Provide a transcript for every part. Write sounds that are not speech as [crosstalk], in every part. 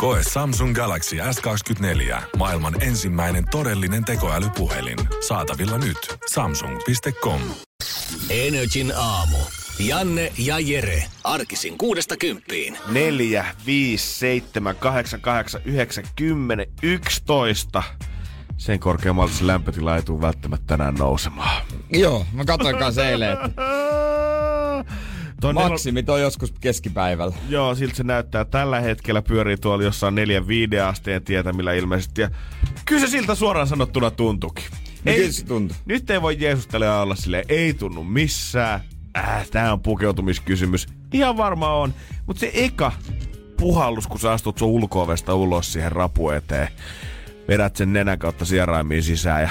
Koe Samsung Galaxy S24. Maailman ensimmäinen todellinen tekoälypuhelin. Saatavilla nyt. Samsung.com. Energin aamu. Janne ja Jere. Arkisin kuudesta kymppiin. 4, 5, 7, 8, 8, 9, 10, 11. Sen korkeammalta se lämpötila ei tule välttämättä tänään nousemaan. Joo, mä katsoin kanssa eilen, että [laughs] Maksimit on joskus keskipäivällä. Joo, siltä se näyttää. Tällä hetkellä pyörii tuolla jossain 4-5 asteen tietämillä ilmeisesti. Ja kyllä se siltä suoraan sanottuna tuntukin. No ei, se tuntuu. Nyt ei voi Jeesustella olla silleen, ei tunnu missään. Äh, tää on pukeutumiskysymys. Ihan varmaan on. Mutta se eka puhallus, kun sä astut sun ulko ulos siihen rapu eteen. Vedät sen nenän kautta sieraimiin sisään ja...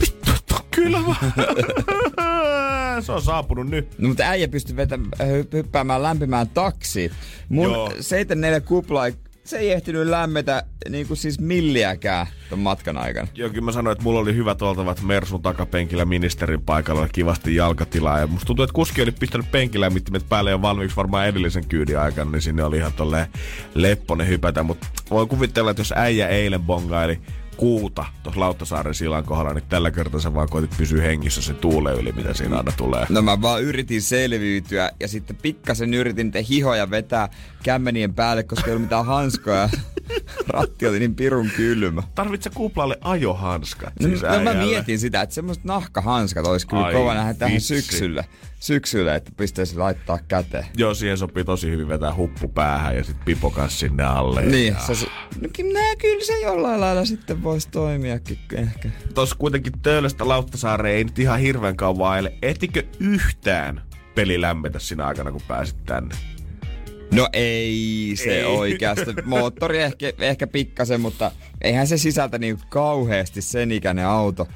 Vittu, kylmä. [laughs] se on saapunut nyt. No mutta äijä pystyy vetämään, hyppäämään lämpimään taksiin. Mun Joo. 74 kupla ei se ei ehtinyt lämmetä niin kuin siis milliäkään ton matkan aikana. Joo, kyllä mä sanoin, että mulla oli hyvät oltavat Mersun takapenkillä ministerin paikalla kivasti jalkatilaa. Ja musta tuntuu, että kuski oli pistänyt penkilämmittimet päälle jo valmiiksi varmaan edellisen kyydin aikana, niin sinne oli ihan tolleen lepponen hypätä. Mutta voi kuvitella, että jos äijä eilen bongaili kuuta tuossa Lauttasaaren sillan kohdalla, niin tällä kertaa sä vaan koitit pysyä hengissä se tuule yli, mitä siinä aina tulee. No mä vaan yritin selviytyä ja sitten pikkasen yritin niitä hihoja vetää kämmenien päälle, koska ei ollut mitään hanskoja. [laughs] Ratti oli niin pirun kylmä. Tarvitse kuplalle ajohanskat? No, siis no, mä mietin sitä, että semmoiset nahkahanskat olisi kyllä Ai, kova nähdä tähän syksyllä syksyllä, että pistäisi laittaa käteen. Joo, siihen sopii tosi hyvin vetää huppu päähän ja sitten pipo kanssa sinne alle. Niin, ja... se, no, kyllä se jollain lailla sitten voisi toimiakin ehkä. Tuossa kuitenkin Töölöstä Lauttasaareen ei nyt ihan hirveän kauan aile. Etikö yhtään peli lämmetä siinä aikana, kun pääsit tänne? No ei se ei. oikeasti. Moottori ehkä, ehkä pikkasen, mutta eihän se sisältä niin kauheasti sen ikäinen auto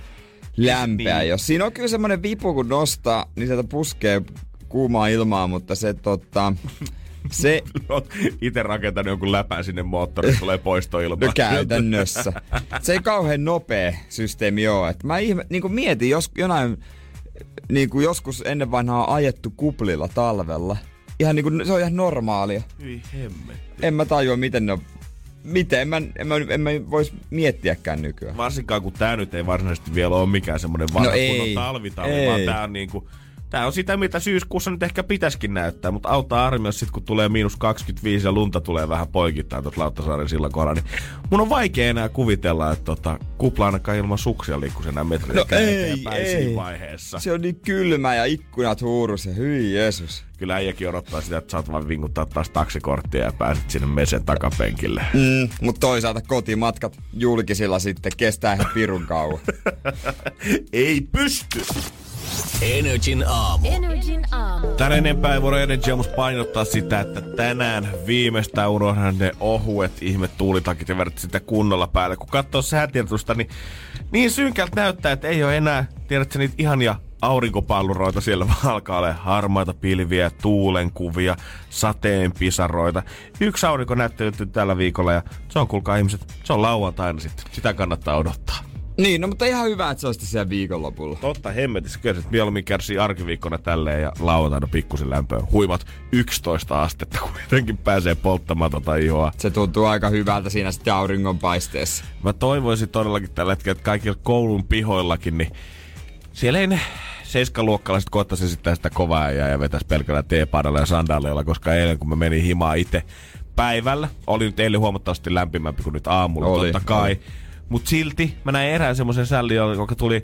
lämpeä. Niin. Jos siinä on kyllä semmoinen vipu, kun nostaa, niin sieltä puskee kuumaa ilmaa, mutta se tota... Se... [laughs] Itse rakentanut jonkun läpän sinne moottoriin, tulee poistoilma. No käytännössä. Se ei kauhean nopea systeemi ole. Et mä ihme, niin kuin mietin, jos jonain, niin kuin joskus ennen vanhaa ajettu kuplilla talvella. Ihan niin kuin, se on ihan normaalia. Hyi hemme. En mä tajua, miten ne on miten en mä, en mä, en mä vois miettiäkään nykyään. Varsinkaan kun tää nyt ei varsinaisesti vielä ole mikään semmoinen vanha no ei, talvitalvi, ei. vaan tää on niinku Tää on sitä, mitä syyskuussa nyt ehkä pitäisikin näyttää, mutta auttaa armias sit, kun tulee miinus 25 ja lunta tulee vähän poikittain tuossa Lauttasaaren sillan kohdalla, niin mun on vaikea enää kuvitella, että tota, kupla ainakaan ilman suksia liikkuu enää metriä no ei, ei. vaiheessa. Se on niin kylmä ja ikkunat huurus ja hyi Jeesus. Kyllä äijäkin odottaa sitä, että saat vaan vinkuttaa taas taksikorttia ja pääset sinne mesen takapenkille. Mm, mutta toisaalta kotimatkat julkisilla sitten kestää ihan pirun kauan. [laughs] ei pysty! Energin aamu. Energin aamu. Tän enempää ei voida Energy painottaa sitä, että tänään viimeistään unohdan ne ohuet ihme tuulitakit ja verrat sitä kunnolla päälle. Kun katsoo säätiedotusta, niin niin synkältä näyttää, että ei ole enää, tiedätkö, niitä ihania aurinkopalluroita siellä vaan alkaa olla harmaita pilviä, tuulenkuvia, sateen pisaroita. Yksi aurinko näyttää tällä viikolla ja se on kuulkaa ihmiset, se on lauantaina sitten. Sitä kannattaa odottaa. Niin, no mutta ihan hyvä, että se olisi siellä viikonlopulla. Totta hemmetissä, kyllä että mieluummin kärsii arkiviikkona tälleen ja lauantaina pikkusen lämpöä. Huimat 11 astetta, kuitenkin pääsee polttamaan tota ihoa. Se tuntuu aika hyvältä siinä sitten auringonpaisteessa. Mä toivoisin todellakin tällä hetkellä, että kaikilla koulun pihoillakin, niin siellä ei ne seiskaluokkalaiset koettaisi sitten sitä kovaa ja, ja vetäisi pelkällä teepaadalla ja sandaaleilla, koska eilen kun mä menin himaan itse päivällä, oli nyt eilen huomattavasti lämpimämpi kuin nyt aamulla, oli, totta kai. Oli mutta silti mä näin erään semmoisen sällin, joka tuli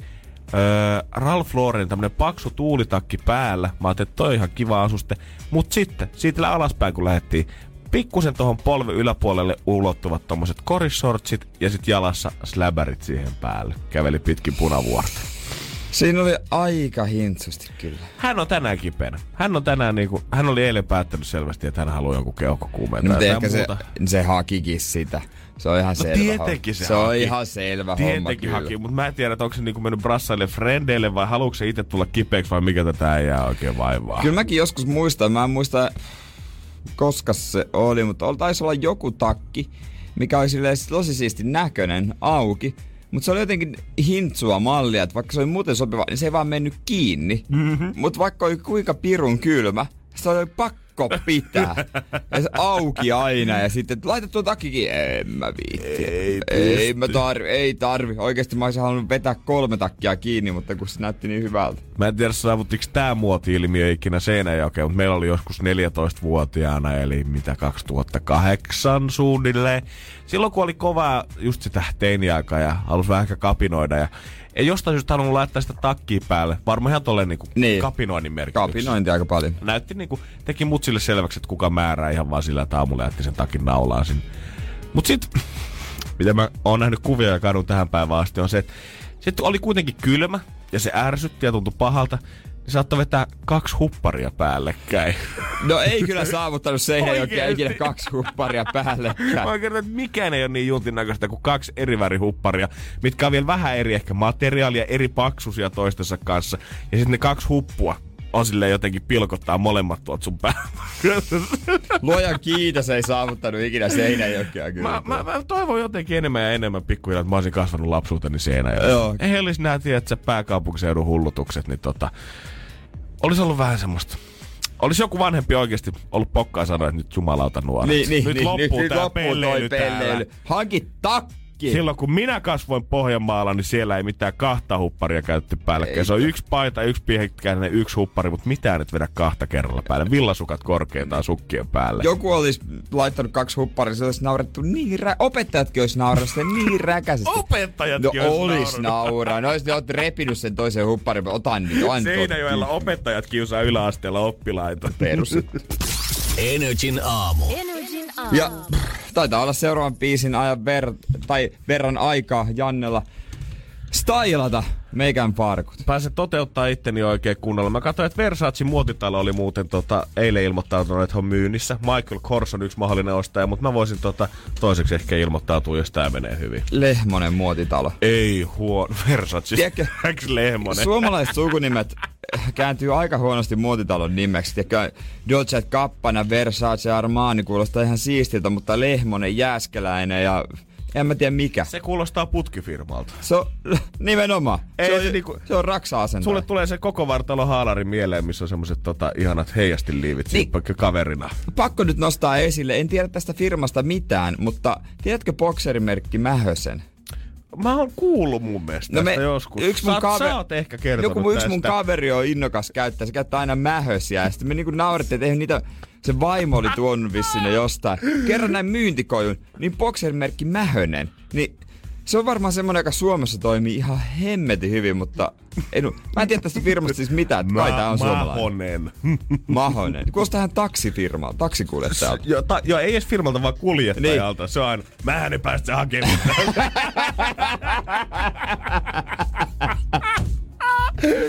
öö, Ralph Lauren tämmönen paksu tuulitakki päällä. Mä ajattelin, että toi on ihan kiva asuste. Mut sitten, siitä alaspäin kun lähdettiin, pikkusen tuohon polven yläpuolelle ulottuvat tommoset korissortsit ja sit jalassa släbärit siihen päälle. Käveli pitkin punavuorta. Siinä oli aika hintsusti kyllä. Hän on tänään kipeänä. Hän on tänään niinku, hän oli eilen päättänyt selvästi, että hän haluaa jonkun keuhkokuumeen. No, ehkä se, se hakikin sitä. Se on ihan No selvä tietenkin homma. se Se on haki. ihan selvä homma Tietenkin kyllä. haki, mutta mä en tiedä, että onko se niinku mennyt brassaille frendeille vai haluatko se itse tulla kipeäksi vai mikä tätä äijää oikein vaivaa. Kyllä mäkin joskus muistan, mä en muista koska se oli, mutta taisi olla joku takki, mikä oli silleen tosi siisti näköinen, auki. Mutta se oli jotenkin hintsua mallia, että vaikka se oli muuten sopiva, niin se ei vaan mennyt kiinni. Mm-hmm. Mutta vaikka oli kuinka pirun kylmä, se oli pakko pitää. ja se auki aina ja sitten laita tuo takkikin. En mä viitti. Ei ei, mä tarvi, ei tarvi. Oikeasti mä olisin halunnut vetää kolme takkia kiinni, mutta kun se näytti niin hyvältä. Mä en tiedä, saavuttiko tämä muoti-ilmiö ikinä Seinäjokeen, mutta meillä oli joskus 14-vuotiaana, eli mitä 2008 suunnilleen. Silloin kun oli kovaa just sitä teiniaikaa ja halusi vähän ehkä kapinoida ja ei jostain syystä halunnut laittaa sitä takkia päälle. Varmaan ihan tolleen niinku Niin. kapinoinnin merkityksessä. Kapinointi aika paljon. Näytti niinku, teki mut sille selväksi, että kuka määrää ihan vaan sillä, että aamulla jätti sen takin naulaan sinne. Mut sit, mitä mä oon nähnyt kuvia ja kadun tähän päivään asti, on se, että sit oli kuitenkin kylmä ja se ärsytti ja tuntui pahalta. Niin saattoi vetää kaksi hupparia päällekkäin. No ei kyllä saavuttanut Seinäjokea Oikeesti. ikinä kaksi hupparia Mä päällekkäin. oon kertonut, että mikään ei ole niin juntin näköistä kuin kaksi eri värihupparia, mitkä on vielä vähän eri ehkä materiaalia, eri paksuisia toistensa kanssa. Ja sitten ne kaksi huppua on silleen jotenkin pilkottaa molemmat tuot sun päällä. [laughs] Luojan kiitos ei saavuttanut ikinä Seinäjokea kyllä. Mä, mä, mä, toivon jotenkin enemmän ja enemmän pikkuhiljaa, että mä olisin kasvanut lapsuuteni siinä. Joo. Ei olisi nämä, tiedätkö, pääkaupunkiseudun hullutukset, niin tota, olisi ollut vähän semmoista. Olisi joku vanhempi oikeasti ollut pokkaa sanoa, että nyt jumalauta nuoret. Niin, niin, nyt niin, loppuu nyt tää loppuu toi pelleily pelleily. Hanki takki! Silloin kun minä kasvoin Pohjanmaalla, niin siellä ei mitään kahta hupparia käytetty päällekkäin. Se on yksi paita, yksi piehekkäinen, yksi huppari, mutta mitään nyt vedä kahta kerralla päälle. Villasukat korkeintaan sukkien päälle. Joku olisi laittanut kaksi hupparia, se olisi naurettu niin rä... Opettajatkin olisi nauranut sen niin räkäisesti. Opettajatkin No olisi olis nauraa. No olis ne oot repinyt sen toisen hupparin. Otan nyt, otan Seinäjoella opettajat kiusaa yläasteella oppilaita. Perus. Energin aamu. Energin aamu. Ja taitaa olla seuraavan biisin ajan ver- tai verran aikaa Jannella stylata meikän farkut. Pääsen toteuttaa itteni oikein kunnolla. Mä katsoin, että Versace muotitalo oli muuten tota, eilen ilmoittautunut, että on myynnissä. Michael Kors on yksi mahdollinen ostaja, mutta mä voisin tota, toiseksi ehkä ilmoittautua, jos tää menee hyvin. Lehmonen muotitalo. Ei huono. Versace. Tiedätkö, Lehmonen. Suomalaiset sukunimet kääntyy aika huonosti muotitalon nimeksi. Tiedätkö, Dolce Gabbana, Versace, Armani kuulostaa ihan siistiltä, mutta Lehmonen, Jääskeläinen ja en mä tiedä mikä. Se kuulostaa putkifirmalta. Se on [laughs] nimenomaan. Ei se, on, se niinku- se on raksa-asentaja. Sulle tulee se koko vartalo haalarin mieleen, missä on semmoset tota, ihanat heijastiliivit niin. Kaverina. Pakko nyt nostaa esille, en tiedä tästä firmasta mitään, mutta tiedätkö bokserimerkki Mähösen? Mä oon kuullut mun mielestä no me- joskus. yksi mun sä, kaver- sä oot ehkä kertonut Joku yksi mun tästä. kaveri on innokas käyttää, se käyttää aina mähösiä ja sitten me niinku naurettiin, että eihän niitä, se vaimo oli tuonut vissiin ne jostain. Kerran näin myyntikojun, niin bokserimerkki Mähönen, niin se on varmaan semmonen, joka Suomessa toimii ihan hemmetin hyvin, mutta en, mä en tiedä tästä firmasta siis mitään, että kai tää on suomalainen. Mahonen. Mahonen. Kuulostaa ihan taksifirmalta, taksikuljettajalta. jo, ta, jo, ei edes firmalta, vaan kuljettajalta. Niin. Se on aina, mähän ne päästä hakemaan. [laughs]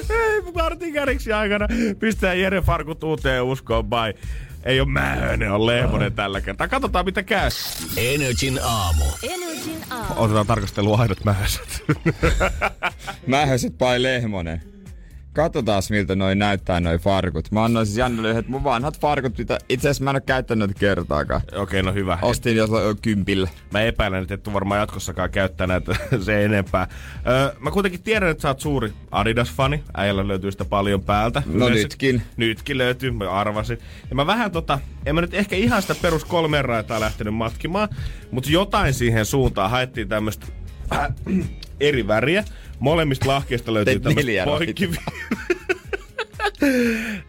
Ei, Martin Käriksi aikana pistää Jere Farkut uuteen uskoon, bye. Ei oo mähönen, on Lehmonen tällä kertaa. Katsotaan mitä käy. Energin aamu. Energin aamu. Otetaan tarkastelua aidot mähöset. Mähöset vai Lehmonen? Katsotaan miltä noin näyttää noin farkut. Mä annoin siis Jannelle yhdet mun vanhat farkut, mitä itse asiassa mä en oo käyttänyt kertaakaan. Okei, no hyvä. Ostin jos kympillä. Mä epäilen, että et tuu varmaan jatkossakaan käyttää näitä [laughs] se enempää. Öö, mä kuitenkin tiedän, että sä oot suuri Adidas-fani. Äijällä löytyy sitä paljon päältä. No Yleensä- nytkin. Nytkin löytyy, mä arvasin. Ja mä vähän tota, en mä nyt ehkä ihan sitä perus kolmen raitaa lähtenyt matkimaan, mutta jotain siihen suuntaan haettiin tämmöistä äh, [clears throat] eri väriä. Molemmista lahkeista löytyy tämmöistä [laughs]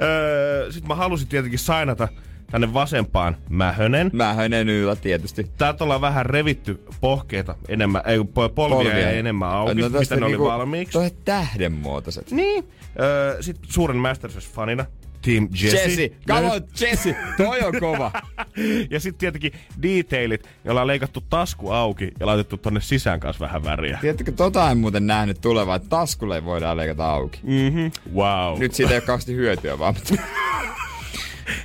öö, Sitten mä halusin tietenkin sainata tänne vasempaan mähönen. Mähönen yllä tietysti. Täältä ollaan vähän revitty pohkeita enemmän, ei po- polvia, polvia. enemmän auki, no, mitä ne oli valmiiksi. Toi tähdenmuotoiset. Niin. Öö, Sitten suuren Masterchef-fanina, Team Jesse. Jesse, come on Jesse, toi on kova. [laughs] ja sitten tietenkin detailit, joilla on leikattu tasku auki ja laitettu tonne sisään kanssa vähän väriä. Tiedättekö, tota en muuten nähnyt tulevaa, että taskulle ei voidaan leikata auki. Mhm. Wow. Nyt siitä ei ole kauheasti hyötyä vaan. [laughs]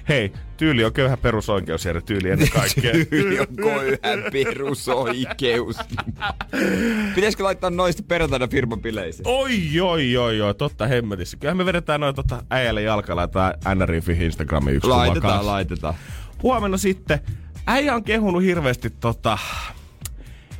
hei, tyyli on köyhä perusoikeus ja tyyli ennen [laughs] kaikkea. Tyyli on köyhän perusoikeus. Pitäisikö laittaa noista perjantaina firmapileisiin? Oi, oi, oi, oi, totta hemmetissä. Kyllähän me vedetään noin tota äijälle jalkalla tai NRIFin Instagramin yksi Laitetaan, laitetaan. Huomenna sitten äijä on kehunut hirveästi tota,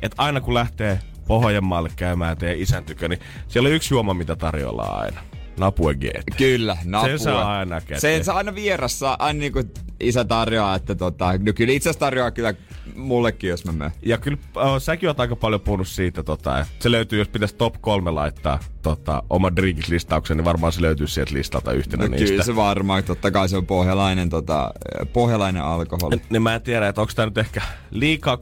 että aina kun lähtee Pohjanmaalle käymään teidän isän tykö, niin siellä on yksi juoma, mitä tarjolla aina. Napue GT. Kyllä, napua. Sen saa aina käteen. Sen saa aina vierassa, aina niin kuin isä tarjoaa, että tota, no kyllä itse asiassa tarjoaa kyllä mullekin, jos mä menen. Ja kyllä äh, säkin oot aika paljon puhunut siitä, tota, että se löytyy, jos pitäisi top kolme laittaa tota, oma drinkis-listauksen, niin varmaan se löytyy sieltä listalta yhtenä No niistä. kyllä se varmaan, totta kai se on pohjalainen, tota, pohjalainen alkoholi. Niin mä en tiedä, että onko tämä nyt ehkä liikaa 6.20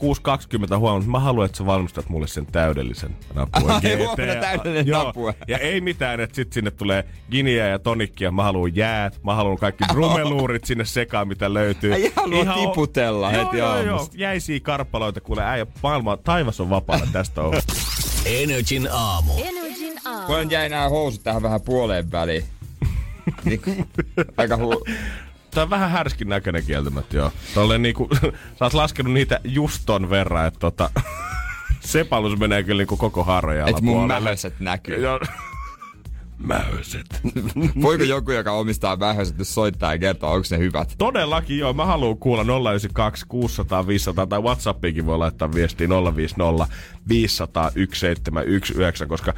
huomannut. mutta Mä haluan, että sä valmistat mulle sen täydellisen napuen Ai, huomenna täydellinen Joo. napue. Ja ei mitään, että sit sinne tulee giniä ja tonikkia. Mä haluan jäät. Mä haluan kaikki drumeluurit sinne sekaan, mitä löytyy. Ai, haluaa o- tiputella joo, heti joo, joo. aamusta. Jäisiä karppaloita, kuule äijä. Maailma, taivas on vapaana tästä on. Energin aamu. Energin aamu. Kun jäi nämä housut tähän vähän puoleen väliin. Niin, [laughs] aika hu... Tää on vähän härskin näköinen kieltämättä, joo. Tolleen niinku, [laughs] sä oot laskenut niitä just ton verran, että tota, [laughs] sepalus menee kyllä niinku koko harja Et mun mähöset näkyy. Joo. Mähöset. Voiko joku, joka omistaa mähöset, nyt soittaa ja kertoa, onko ne hyvät? Todellakin joo, mä haluan kuulla 092 600 500 tai Whatsappiinkin voi laittaa viestiä 050 500 1719, koska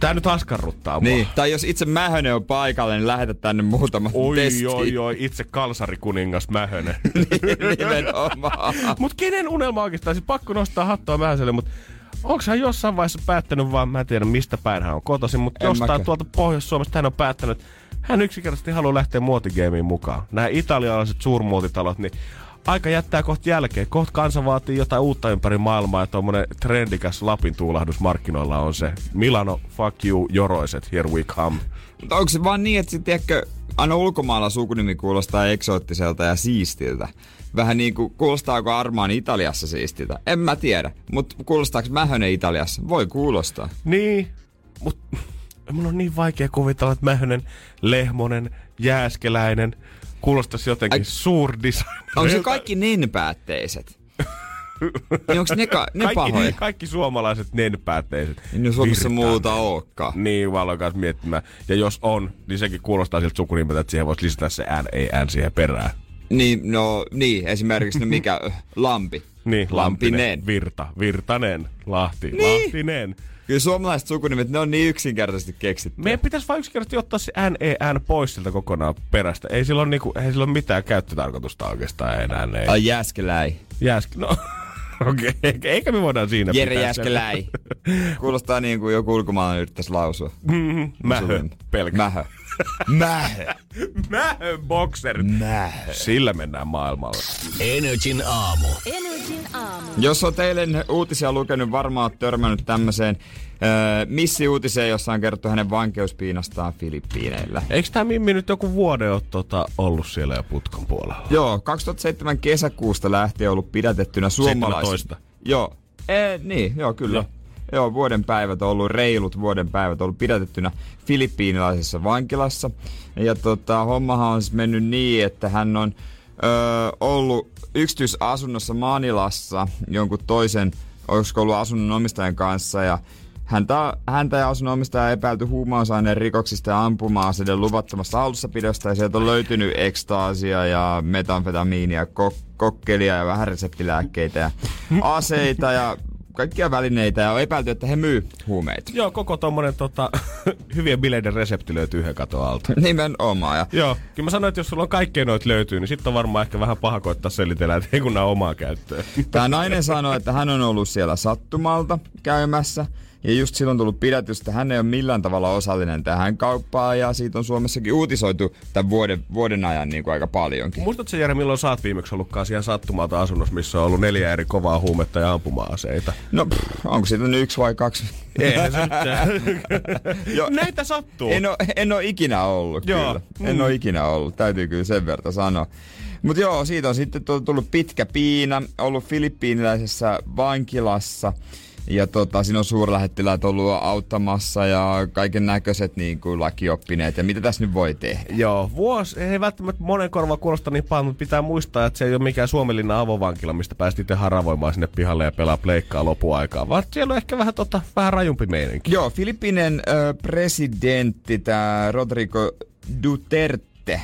tää nyt askarruttaa mua. Niin, tai jos itse Mähönen on paikalla, niin lähetä tänne muutama Oi, testi. oi, oi, itse kalsarikuningas Mähönen. [laughs] Nimenomaan. Mut kenen unelma oikeastaan? Siis pakko nostaa hattua Mähäselle, mut onko hän jossain vaiheessa päättänyt vaan, mä en tiedä mistä päin hän on kotoisin, mutta En jostain mäkään. tuolta Pohjois-Suomesta hän on päättänyt, hän yksinkertaisesti haluaa lähteä muotigeimiin mukaan. Nämä italialaiset suurmuotitalot, niin aika jättää kohta jälkeen. Kohta kansa vaatii jotain uutta ympäri maailmaa ja tuommoinen trendikäs Lapin tuulahdus markkinoilla on se. Milano, fuck you, joroiset, here we come. Mutta onko se vaan niin, että sit, tiedätkö, aina ulkomailla sukunimi kuulostaa eksoottiselta ja siistiltä? Vähän niin kuin, kuulostaako Armaan Italiassa siistiltä? En mä tiedä. Mutta kuulostaako Mähönen Italiassa? Voi kuulostaa. Niin, mutta mun on niin vaikea kuvitella, että Mähönen, Lehmonen, Jääskeläinen kuulostaisi jotenkin Ai- suurdesignerilta. Onko se kaikki nenpäätteiset? niin onko ne, ka- ne kaikki, pahoja? kaikki suomalaiset nenpäätteiset. Niin Suomessa virtaa. muuta olekaan. Niin, vaan aloin miettimään. Ja jos on, niin sekin kuulostaa siltä sukunimeltä, että siihen voisi lisätä se ään siihen perään. Niin, no niin, esimerkiksi no mikä, Lampi. Niin, Lampinen. Virta, Virtanen, Lahti, Niin. Lahtinen. Kyllä suomalaiset sukunimet, ne on niin yksinkertaisesti keksitty. Meidän pitäisi vain yksinkertaisesti ottaa se N-E-N pois siltä kokonaan perästä. Ei sillä ole, niinku, ei sillä ole mitään käyttötarkoitusta oikeastaan enää. Ei. Ai Jääskeläi. Jääsk... No, [laughs] okei. Okay. Eikä me voidaan siinä Jere pitää Jääskeläi. [laughs] Kuulostaa niin kuin joku ulkomaalainen yrittäisi lausua. Mm, mähö. Pelkä. Mähö. Mähö. Mähö boxer. Mähö. Sillä mennään maailmalle. Energin aamu. Energin aamu. Jos olet eilen uutisia lukenut, varmaan olet törmännyt tämmöiseen äh, missi-uutiseen, jossa on kerrottu hänen vankeuspiinastaan Filippiineillä. Eikö tämä Mimmi nyt joku vuoden ole tota, ollut siellä jo putkan puolella? Joo, 2007 kesäkuusta lähtien ollut pidätettynä suomalaisista. 17. Joo, e, niin, joo kyllä. Joo. Joo. vuoden päivät on ollut, reilut vuoden päivät on ollut pidätettynä filippiinilaisessa vankilassa. Ja tota, hommahan on siis mennyt niin, että hän on öö, ollut yksityisasunnossa Manilassa jonkun toisen, olisiko ollut asunnon omistajan kanssa ja Häntä, häntä ja asunnon omistajaa epäilty huumausaineen rikoksista ja ampuma-aseiden luvattomasta hallussapidosta ja sieltä on löytynyt ekstaasia ja metanfetamiinia, kok- kokkelia ja vähän reseptilääkkeitä ja aseita ja kaikkia välineitä ja on epäilty, että he myy huumeita. Joo, koko tommonen tota, [laughs] hyvien bileiden resepti löytyy yhden katon alta. Nimenomaan. Ja Joo, kyllä mä sanoin, että jos sulla on kaikkea noita löytyy, niin sitten on varmaan ehkä vähän paha koittaa selitellä, että ei kun omaa käyttöön. Tämä nainen sanoi, että hän on ollut siellä sattumalta käymässä. Ja just silloin tullut pidätystä. Hän ei ole millään tavalla osallinen tähän kauppaan ja siitä on Suomessakin uutisoitu tämän vuoden, vuoden ajan niin kuin aika paljonkin. Muistatko Jere, milloin sä oot viimeksi ollutkaan siellä sattumalta asunnossa, missä on ollut neljä eri kovaa huumetta ja ampuma-aseita? No, pff, onko siitä nyt yksi vai kaksi? Se [laughs] Joo. Näitä sattuu. En ole, en ole ikinä ollut Joo. kyllä. En Mm. ole ikinä ollut, täytyy kyllä sen verran sanoa. Mutta joo, siitä on sitten tullut pitkä piina, ollut filippiiniläisessä vankilassa. Ja tota, siinä on suurlähettiläät ollut auttamassa ja kaiken näköiset niin kuin lakioppineet. Ja mitä tässä nyt voi tehdä? Joo, vuosi ei välttämättä monen korva kuulosta niin paljon, mutta pitää muistaa, että se ei ole mikään Suomenlinnan avovankila, mistä päästiin itse haravoimaan sinne pihalle ja pelaa pleikkaa lopuaikaa, vaan siellä on ehkä vähän, tota, vähän rajumpi meininki. Joo, Filippinen ö, presidentti, tämä Rodrigo Duterte,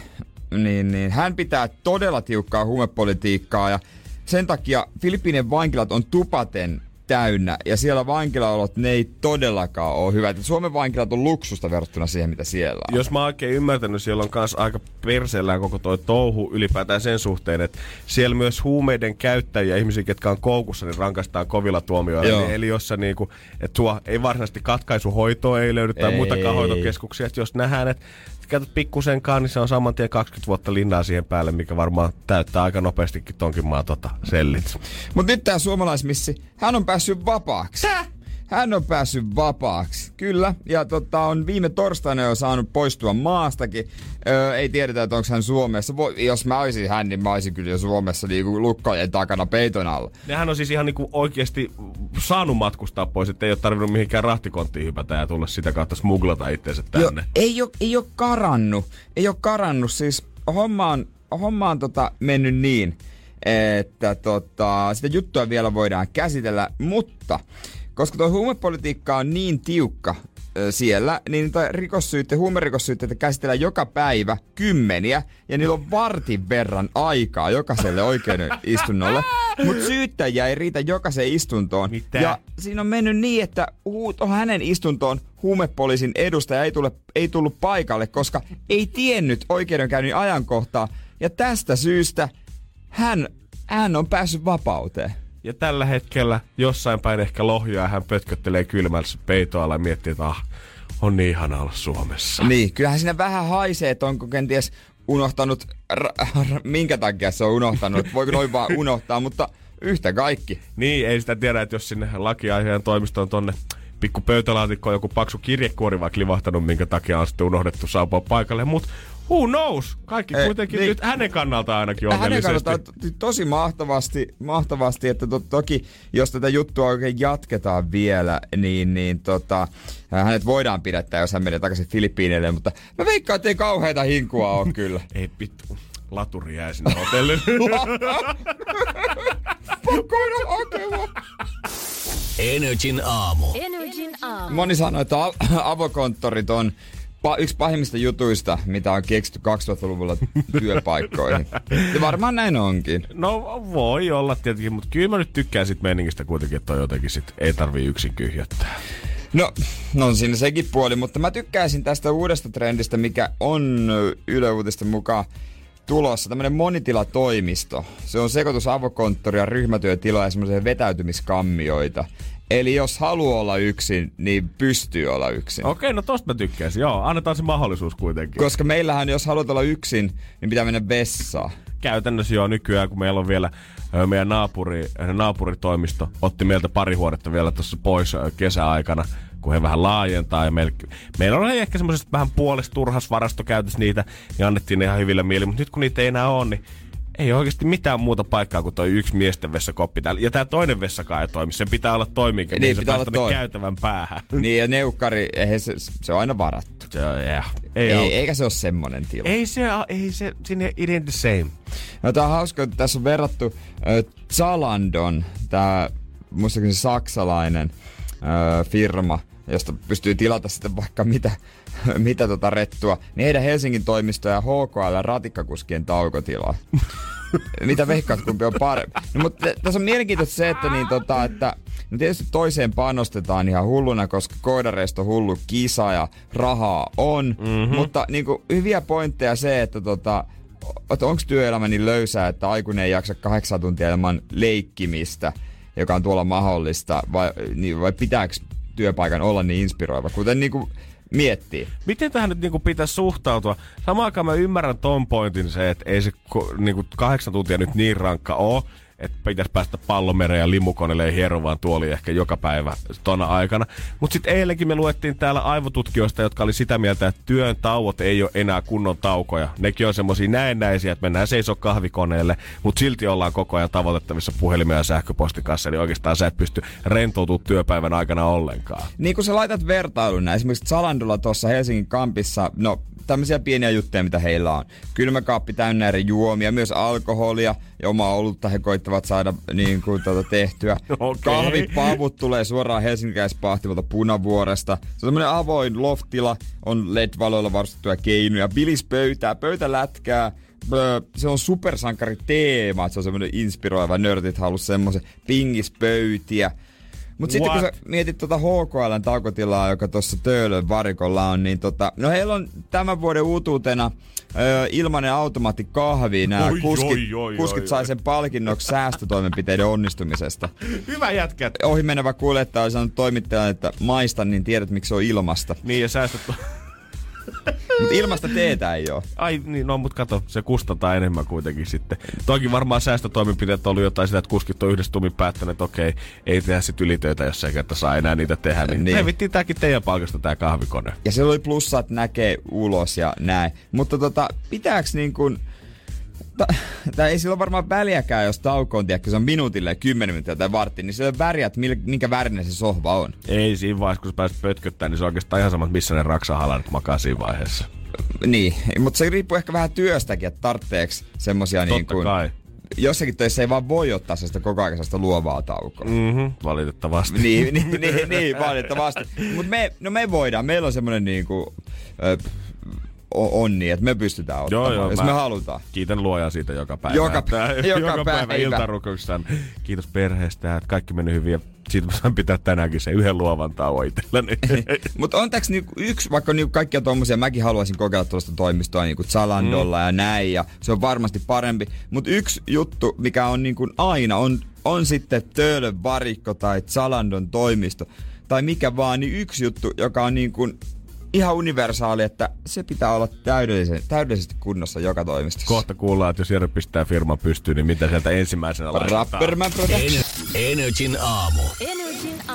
niin, niin hän pitää todella tiukkaa huumepolitiikkaa ja sen takia Filippinen vankilat on tupaten täynnä ja siellä vankilaolot ne ei todellakaan ole hyvät. Suomen vankilat on luksusta verrattuna siihen, mitä siellä on. Jos mä oon oikein ymmärtänyt, siellä on kans aika perseellään koko toi touhu ylipäätään sen suhteen, että siellä myös huumeiden käyttäjiä, ihmisiä, ketkä on koukussa, niin rankastaan kovilla tuomioilla. Joo. Niin, eli jos sä niinku, että sua ei varsinaisesti katkaisuhoitoa ei löydy tai Ei. muutakaan hoitokeskuksia, että jos nähdään, että käytät pikkusenkaan, niin se on saman tien 20 vuotta linnaa siihen päälle, mikä varmaan täyttää aika nopeastikin tonkin maan tota sellit. Mutta nyt tämä suomalaismissi, hän on päässyt vapaaksi. Hän on päässyt vapaaksi, kyllä. Ja tota, on viime torstaina jo saanut poistua maastakin. Öö, ei tiedetä, että onko hän Suomessa. Voi, jos mä olisin hän, niin mä olisin kyllä jo Suomessa niin lukkojen takana peiton alla. Nehän on siis ihan niinku oikeasti saanut matkustaa pois, että ei ole tarvinnut mihinkään rahtikonttiin hypätä ja tulla sitä kautta smuglata itseensä tänne. Jo, ei, ole, ei ole karannut. Ei ole karannut. Siis homma on, homma on tota, mennyt niin, että tota, sitä juttua vielä voidaan käsitellä, mutta koska tuo huumepolitiikka on niin tiukka ö, siellä, niin rikossyytte, huumerikossyytteitä käsitellään joka päivä kymmeniä, ja niillä on vartin verran aikaa jokaiselle oikeuden istunnolle. Mutta syyttäjiä ei riitä jokaiseen istuntoon. Mitä? Ja siinä on mennyt niin, että tohon hänen istuntoon huumepoliisin edustaja ei, tule, ei tullut paikalle, koska ei tiennyt oikeudenkäynnin ajankohtaa. Ja tästä syystä hän, hän on päässyt vapauteen. Ja tällä hetkellä jossain päin ehkä lohjaa hän pötköttelee kylmällä peitoalla ja miettii, että ah, on niin ihana olla Suomessa. Niin, kyllähän siinä vähän haisee, että onko kenties unohtanut, r- r- minkä takia se on unohtanut, [laughs] voiko noin vaan unohtaa, mutta yhtä kaikki. Niin, ei sitä tiedä, että jos sinne lakiaiheen toimistoon tonne pikku pöytälaatikkoon joku paksu kirjekuori vaikka livahtanut, minkä takia on sitten unohdettu saapua paikalle. Mutta who knows? Kaikki Ei, kuitenkin niin. nyt hänen kannaltaan ainakin Hänen onnellisesti. kannaltaan to- tosi mahtavasti, mahtavasti että to, toki jos tätä juttua oikein jatketaan vielä, niin, niin tota, hänet voidaan pidättää, jos hän menee takaisin Filippiineille, mutta mä veikkaan, että ei kauheita hinkua ole kyllä. [laughs] Ei vittu. Laturi jäi sinne hotellille. [laughs] Pakko mennä hakemaan. Energin aamu. Energin aamu. Moni sanoo, että avokonttorit on pa- yksi pahimmista jutuista, mitä on keksitty 2000-luvulla [laughs] työpaikkoihin. Ja varmaan näin onkin. No voi olla tietenkin, mutta kyllä mä nyt tykkään sit meningistä kuitenkin, että on jotenkin sit ei tarvii yksin kyhjättää. No, no on siinä sekin puoli, mutta mä tykkäisin tästä uudesta trendistä, mikä on Yle Uutisten mukaan tulossa. Tämmönen monitilatoimisto. Se on sekoitus avokonttoria, ryhmätyötiloja ja semmoisia vetäytymiskammioita. Eli jos haluaa olla yksin, niin pystyy olla yksin. Okei, no tosta mä tykkäisin. Joo, annetaan se mahdollisuus kuitenkin. Koska meillähän, jos haluat olla yksin, niin pitää mennä vessaan. käytännössä jo nykyään, kun meillä on vielä meidän naapuri, naapuritoimisto, otti meiltä pari huonetta vielä tuossa pois kesäaikana, kun he vähän laajentaa. Ja meillä, meillä on ehkä semmoisesta vähän puolesta turhas varastokäytössä niitä, ja annettiin ne ihan hyvillä mieli. Mutta nyt kun niitä ei enää ole, niin ei oikeasti mitään muuta paikkaa kuin toi yksi miesten vessakoppi täällä. Ja tää toinen vessakaan ei toimi. Sen pitää olla toimikin, Niin, se pitää olla toi. käytävän päähän. [laughs] Niin ja neukkari, eihän se, se on aina varattu. Se on, yeah. ei, Ei, ei, eikä se ole semmonen tila. ei, se, ei se, sinne it ain't the same. No tää on hauska, että tässä on verrattu äh, Zalandon, tää muistaakseni saksalainen äh, firma, josta pystyy tilata sitten vaikka mitä, [laughs] mitä tota rettua, niin heidän Helsingin toimistoja ja HKL ratikkakuskien taukotilaa. [laughs] mitä veikkaat, kumpi on parempi? No, mutta tässä on mielenkiintoista se, että, niin, tota, että no tietysti toiseen panostetaan ihan hulluna, koska koodareista on hullu kisa ja rahaa on. Mm-hmm. Mutta niin kuin, hyviä pointteja se, että tota, että onko työelämä niin löysää, että aikuinen ei jaksa kahdeksan tuntia ilman leikkimistä, joka on tuolla mahdollista, vai, niin, vai pitääkö työpaikan olla niin inspiroiva, kuten niin kuin miettii. Miten tähän nyt niinku pitäisi suhtautua? Samaan aikaan mä ymmärrän ton pointin se, että ei se niinku kahdeksan tuntia nyt niin rankka oo. Että pitäisi päästä pallomereen ja limukoneelle ja hierovaan tuoli ehkä joka päivä tona aikana. Mutta sitten eilenkin me luettiin täällä aivotutkijoista, jotka oli sitä mieltä, että työn tauot ei ole enää kunnon taukoja. Nekin on semmoisia näennäisiä, että mennään seisoo kahvikoneelle, mutta silti ollaan koko ajan tavoitettavissa puhelimia ja sähköpostikassa, niin oikeastaan sä et pysty rentoutumaan työpäivän aikana ollenkaan. Niin kun sä laitat vertailun esimerkiksi Zalandolla tuossa Helsingin kampissa, no tämmöisiä pieniä juttuja, mitä heillä on. Kylmäkaappi täynnä eri juomia, myös alkoholia ja omaa olutta he koittavat saada niin kuin, tuota, tehtyä. [laughs] Okei. Kahvipavut tulee suoraan helsinkiläispahtivalta Punavuoresta. Se on semmoinen avoin loftila, on LED-valoilla varustettuja keinoja, bilispöytää, pöytälätkää, se on supersankari teema, että se on semmoinen inspiroiva, nörtit halus semmoisen pingispöytiä. Mutta sitten kun sä mietit tuota HKLn taukotilaa, joka tuossa Töölön varikolla on, niin tota, no heillä on tämän vuoden uutuutena ö, ilmainen automaattikahvi. Nämä Oi, kuskit, oi, oi, kuskit oi, sai oi. sen palkinnoksi säästötoimenpiteiden onnistumisesta. [laughs] Hyvä jätkä. Ohi menevä kuljettaja on sanonut toimittajalle, että maista, niin tiedät miksi se on ilmasta. Niin ja säästöt... [laughs] Mutta ilmasta teetä ei ole. Ai niin, no mut kato, se kustantaa enemmän kuitenkin sitten. Toki varmaan säästötoimenpiteet on ollut jotain sitä, että kuskit on yhdessä tumin päättänyt, että okei, ei tehdä sit ylitöitä, jos ei kerta saa enää niitä tehdä. Niin, Niin. niin. vittiin tääkin teidän palkasta tää kahvikone. Ja se oli plussa, että näkee ulos ja näin. Mutta tota, pitääks niin kuin... Ta- [laughs] tää ei sillä varmaan väliäkään, jos tauko on, tiedätkö, se on minuutille 10 minuuttia tai vartti, niin ole väriä, että minkä värinen se sohva on. Ei siinä vaiheessa, kun sä pääset pötköttämään, niin se on oikeastaan ihan sama, missä ne raksahalarit makaa siinä vaiheessa. Niin, mutta se riippuu ehkä vähän työstäkin, että tarvitseeks semmosia niin Totta kuin... kai. Jossakin töissä ei vaan voi ottaa sitä kokoaikaisesta luovaa taukoa. Mhm, valitettavasti. Niin, niin, niin, niin, valitettavasti. Mutta me, no me voidaan, meillä on semmonen niinku, ö, o- onni, että me pystytään ottamaan, Joo, joo, jos mä- me halutaan. Kiitän luojaa siitä joka päivä. Joka- Että- [laughs] joka joka päivä, päivä. iltarukouksessa. Kiitos perheestä, että kaikki meni hyvin. Ja siitä mä saan pitää tänäänkin sen yhden luovan tauon itselläni. [laughs] Mutta on täks niinku yksi, vaikka niinku kaikkia tommosia, mäkin haluaisin kokeilla tuosta toimistoa niinku Zalandolla mm. ja näin, ja se on varmasti parempi. Mutta yksi juttu, mikä on niinku aina, on, on sitten Töölön varikko tai Zalandon toimisto, tai mikä vaan, niin yksi juttu, joka on niinku ihan universaali, että se pitää olla täydellisen, täydellisesti kunnossa joka toimistossa. Kohta kuullaan, että jos Jere pistää firman pystyyn, niin mitä sieltä ensimmäisenä laitetaan. Rapperman Production. Ener- Energin aamu. Aamu.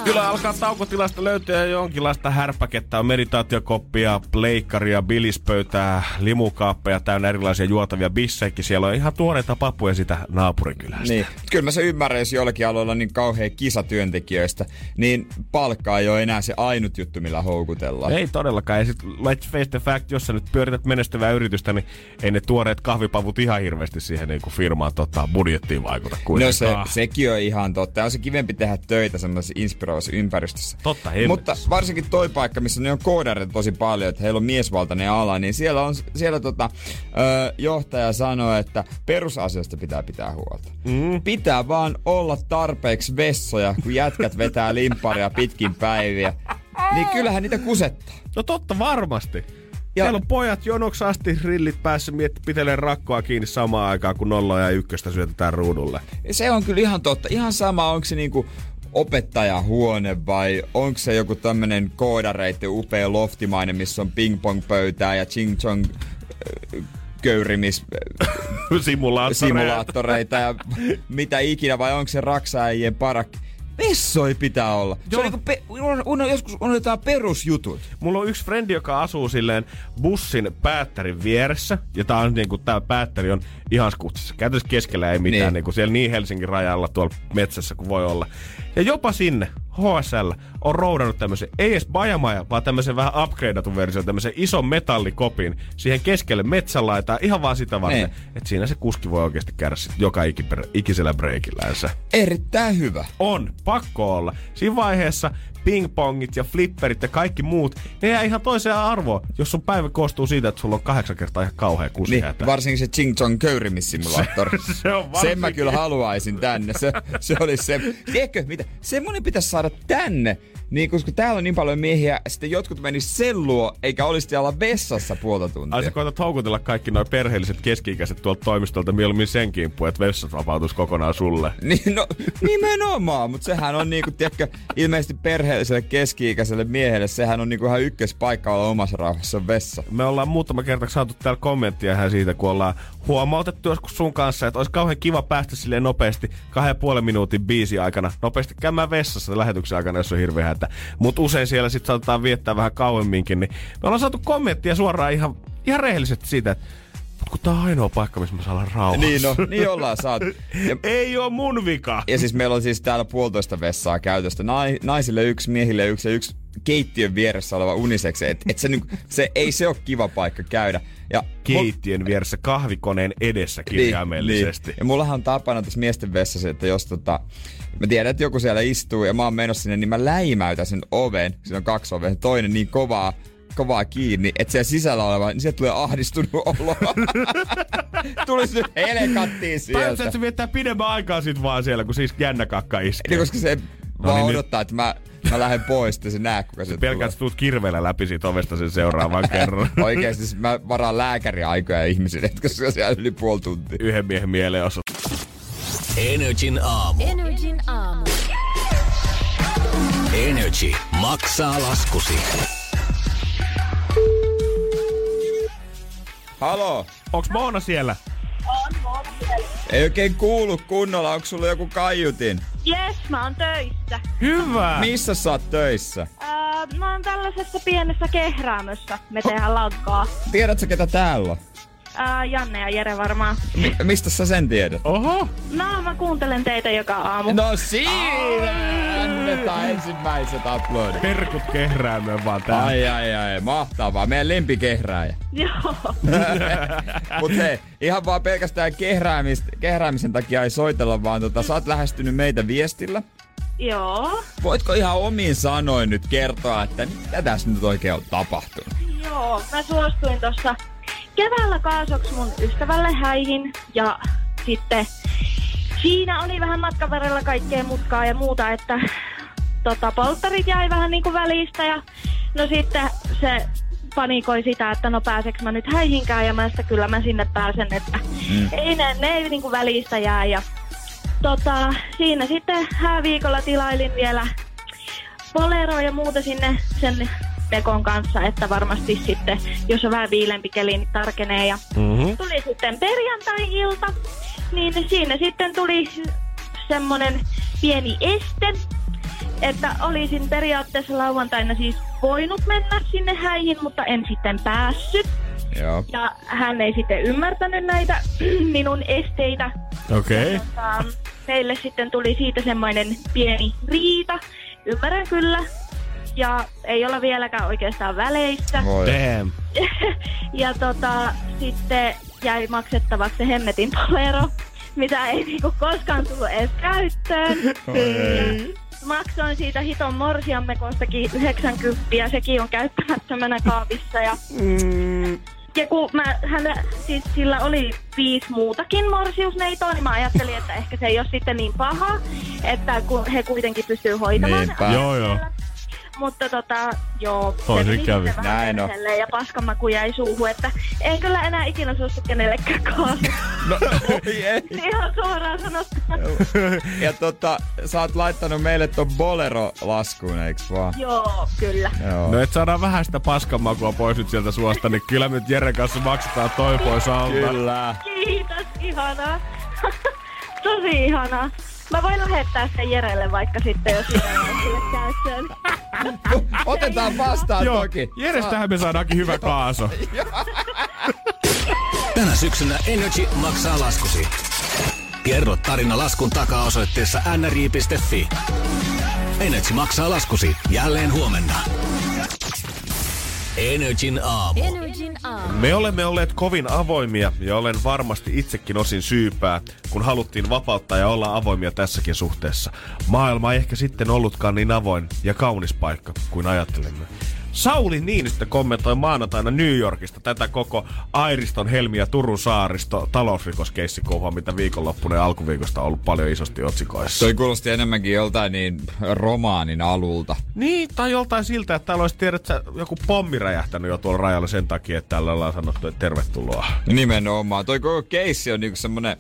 Kyllä alkaa taukotilasta löytyä jonkinlaista härpäkettä. On meditaatiokoppia, pleikkaria, bilispöytää, limukaappeja täynnä erilaisia juotavia bisseikin. Siellä on ihan tuoreita papuja sitä naapurikylästä. Niin. Kyllä mä se ymmärrän, jos jollakin aloilla on niin kauhean kisa työntekijöistä, niin palkka ei ole enää se ainut juttu, millä houkutellaan. Ei todellakaan. Ja sit let's face the fact, jos sä nyt pyörität menestyvää yritystä, niin ei ne tuoreet kahvipavut ihan hirveästi siihen niin kuin firmaan tota, budjettiin vaikuta No kuitenkaan. se, sekin on ihan totta. On se kivempi tehdä töitä semmoisessa inspiroivassa ympäristössä. Totta hemmetti. Mutta varsinkin toi paikka, missä ne on koodareita tosi paljon, että heillä on miesvaltainen ala, niin siellä, on, siellä tota, ö, johtaja sanoo, että perusasioista pitää pitää huolta. Mm. Pitää vaan olla tarpeeksi vessoja, kun jätkät vetää limpparia pitkin päiviä. Niin kyllähän niitä kusettaa. No totta varmasti. Ja-. Siellä on pojat jonoksi asti rillit päässä mietti pitelee rakkoa kiinni samaan aikaan, kun nolla ja ykköstä syötetään ruudulle. Se on kyllä ihan totta. Ihan sama, onko se niinku opettajahuone vai onko se joku tämmönen koodareitten upea loftimainen, missä on ping-pong-pöytää ja ching-chong äh, köyrimis [laughs] Simulaattoreita. simulaattoreita ja mitä ikinä, vai onko se raksaajien parakki. Vessoi pitää olla. Se on Joo. niinku pe- un- un- joskus unohdetaan perusjutut. Mulla on yksi frendi, joka asuu silleen bussin päättärin vieressä. Ja tää on niinku, tää päättäri on ihan skutsissa. Käytännössä keskellä ei mitään, Niin. niin. niinku siellä niin Helsingin rajalla tuolla metsässä kuin voi olla. Ja jopa sinne HSL on roudannut tämmöisen, ei edes bajamaja, vaan tämmöisen vähän upgradeatun version, tämmöisen ison metallikopin siihen keskelle metsänlaitaa ihan vaan sitä varten, Niin. että siinä se kuski voi oikeasti käydä sit joka ikiper- ikisellä breikillänsä. Erittäin hyvä. On, pakko olla. Siinä vaiheessa pingpongit ja flipperit ja kaikki muut, ne jää ihan toiseen arvoon, jos sun päivä koostuu siitä, että sulla on kahdeksan kertaa ihan kauhea Niin, kusihätä. varsinkin se Ching Chong köyrimissimulaattori. [laughs] Se- se on Sen mä varsinkin. kyllä haluaisin tänne. Se, se olisi se. Tiedätkö mitä? Semmonen pitäisi saada tänne. Niin, koska täällä on niin paljon miehiä, sitten jotkut menis sen luo, eikä olisi siellä vessassa puolta tuntia. Ai sä koetat houkutella kaikki noin perheelliset keski-ikäiset tuolta toimistolta mieluummin sen kimppuun, että vessat vapautus kokonaan sulle. Niin, no, nimenomaan, mutta sehän on niinku, tiedätkö, ilmeisesti perhe perheelliselle keski-ikäiselle miehelle sehän on niinku ihan ykköspaikka olla omassa rauhassa vessa. Me ollaan muutama kerta saatu täällä kommenttia ihan siitä, kun ollaan huomautettu joskus sun kanssa, että olisi kauhean kiva päästä silleen nopeasti kahden puolen minuutin biisi aikana nopeasti käymään vessassa lähetyksen aikana, jos on hirveä hätä. Mutta usein siellä sitten saatetaan viettää vähän kauemminkin, niin me ollaan saatu kommenttia suoraan ihan, ihan rehellisesti siitä, että kun tää on ainoa paikka, missä mä saan olla rauhassa. Niin, no, niin ollaan saatu. Ja, [laughs] Ei oo mun vika. ja siis meillä on siis täällä puolitoista vessaa käytöstä. Nai, naisille yksi, miehille yksi ja yksi keittiön vieressä oleva uniseksi. Et, et se, niinku- se, ei se ole kiva paikka käydä. Ja Keittiön vieressä kahvikoneen edessä kirjaimellisesti. Niin, Ja mullahan on tapana tässä miesten vessassa, että jos tota, mä tiedän, että joku siellä istuu ja mä oon menossa sinne, niin mä läimäytän sen oven. Siinä on kaksi ovea, toinen niin kovaa, kovaa kiinni, että siellä sisällä oleva, niin sieltä tulee ahdistunut olo. [laughs] Tulisi nyt helekattiin sieltä. että se viettää pidemmän aikaa sit vaan siellä, kun siis jännä kakka iskee. Niin, koska se No vaan niin, nyt- odottaa, että mä, mä lähden pois, että se näe, kuka se Pelkää, että tulet kirveellä läpi siitä ovesta sen seuraavan [laughs] kerran. Oikeesti siis mä varaan lääkäriaikoja ihmisille, jotka on siellä yli puoli tuntia. Yhden miehen mielenosoitus. Energin aamu. Energin aamu. Energy maksaa laskusi. Halo? Onks Moona siellä? Ei oikein kuulu kunnolla, onko sulla joku kaiutin? Jes, mä oon töissä. Hyvä! Missä sä oot töissä? Öö, mä oon tällaisessa pienessä kehräämössä. Me tehdään lankaa. Tiedätkö ketä täällä on? Öö, Janne ja Jere varmaan. Mi- mistä sä sen tiedät? Oho! No, mä kuuntelen teitä joka aamu. No siinä! Annetaan ensimmäiset uploadit. Terkut kehräämään vaan tää. Ai ai ai, mahtavaa. Meidän lempikehrääjä. Joo. [laughs] Mut hei, ihan vaan pelkästään kehräämistä, kehräämisen takia ei soitella, vaan tota, sä oot lähestynyt meitä viestillä. Joo. Voitko ihan omiin sanoin nyt kertoa, että mitä tässä nyt oikein on tapahtunut? Joo. Mä suostuin tossa keväällä kaasoksi mun ystävälle häihin. Ja sitten siinä oli vähän matkan varrella kaikkea mutkaa ja muuta, että tota, polttarit jäi vähän niinku välistä. Ja no sitten se panikoi sitä, että no pääseks mä nyt häihinkään ja mä sitä kyllä mä sinne pääsen, että mm. ei ne, ne ei niinku välistä jää ja tota, siinä sitten hääviikolla tilailin vielä Bolero ja muuta sinne sen Mekon kanssa, että varmasti sitten, jos on vähän viilempi keli, niin tarkenee. Ja Mm-hmm. tuli sitten perjantai-ilta, niin siinä sitten tuli semmonen pieni este, että olisin periaatteessa lauantaina siis voinut mennä sinne häihin, mutta en sitten päässyt. Joo. Ja hän ei sitten ymmärtänyt näitä [clears throat] minun esteitä. Okei. Okay. Tota, meille sitten tuli siitä semmoinen pieni riita. Ymmärrän kyllä. Ja ei olla vieläkään oikeastaan väleissä. Voi. Damn. [laughs] Ja tota, sitten jäi maksettavaksi se hemmetin polero, mitä ei niinku koskaan tullut edes käyttöön. [laughs] Ja maksoin siitä hiton morsiammekostakin 90 ja sekin on käyttämättömänä kaapissa. Ja, ja kun mä, hänellä, siis sillä oli viisi muutakin morsiusneitoa, niin mä ajattelin, että ehkä se ei ole sitten niin paha, että kun he kuitenkin pystyy hoitamaan Niinpä. Joo, joo. Mutta tota, joo, Toisin meni kävi. sitten vähän Näin on. perseelle Ja paskamaku jäi suuhun, että en kyllä enää ikinä suostu kenellekään kaasua. No, [laughs] oi ei. Ihan suoraan sanottuna. Ja tota, sä oot laittanut meille ton Bolero-laskuun, eiks vaan? Joo, kyllä. Joo. No et saadaan vähän sitä paskanmakua pois nyt sieltä suosta, niin kyllä nyt Jeren kanssa maksetaan toi pois alta. Kyllä. Kiitos, ihanaa. [laughs] Tosi ihanaa. Mä voin lähettää sen Jerelle vaikka sitten, jos Jere on sille käyttöön. [laughs] Otetaan vastaan Joo, toki. Jerestähän me saadaankin hyvä kaaso. [laughs] Tänä syksynä Energy maksaa laskusi. Kerro tarina laskun takaa osoitteessa nri.fi. Energy maksaa laskusi jälleen huomenna. Energin aamu. Energin aamu. Me olemme olleet kovin avoimia ja olen varmasti itsekin osin syypää, kun haluttiin vapauttaa ja olla avoimia tässäkin suhteessa. Maailma ei ehkä sitten ollutkaan niin avoin ja kaunis paikka kuin ajattelimme. Sauli Niinistö kommentoi maanantaina New Yorkista tätä koko Airiston, Helmi ja Turun saaristo talousrikoskeissikouhua, mitä viikonloppuna ja alkuviikosta on ollut paljon isosti otsikoissa. Toi kuulosti enemmänkin joltain niin romaanin alulta. Niin, tai joltain siltä, että täällä olisi tiedät, sä, joku pommi räjähtänyt jo tuolla rajalla sen takia, että täällä ollaan sanottu, että tervetuloa. Nimenomaan. Toi koko keissi on niinku semmonen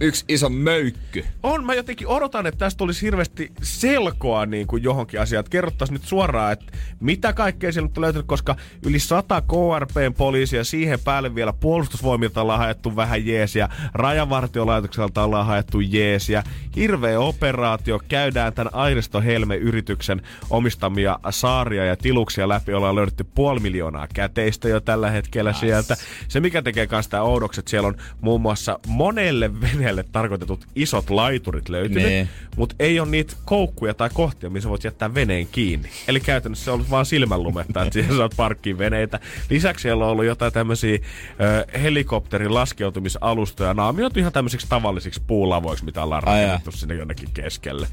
yksi iso möykky. On, mä jotenkin odotan, että tästä olisi hirveästi selkoa niin kuin johonkin asiaan. Että kerrottaisiin nyt suoraan, että mitä kaikkea siellä on löytynyt, koska yli 100 KRPn poliisia, siihen päälle vielä puolustusvoimilta ollaan haettu vähän jeesiä, rajavartiolaitokselta ollaan haettu jeesiä. Hirveä operaatio, käydään tämän Airisto Helme-yrityksen omistamia saaria ja tiluksia läpi, ollaan löydetty puoli miljoonaa käteistä jo tällä hetkellä sieltä. Se mikä tekee kanssa tämä oudokset, siellä on muun muassa monelle veneelle tarkoitetut isot laiturit löytynyt, Nee. mutta ei ole niitä koukkuja tai kohtia, missä voit jättää veneen kiinni. Eli käytännössä se on vaan silmänlumetta, että siihen saat parkkiin veneitä. Lisäksi siellä on ollut jotain tämmöisiä helikopterin laskeutumisalustoja, naamioitu ihan tämmöisiksi tavallisiksi puulavoiksi, mitä ollaan rakennettu sinne jonnekin keskelle.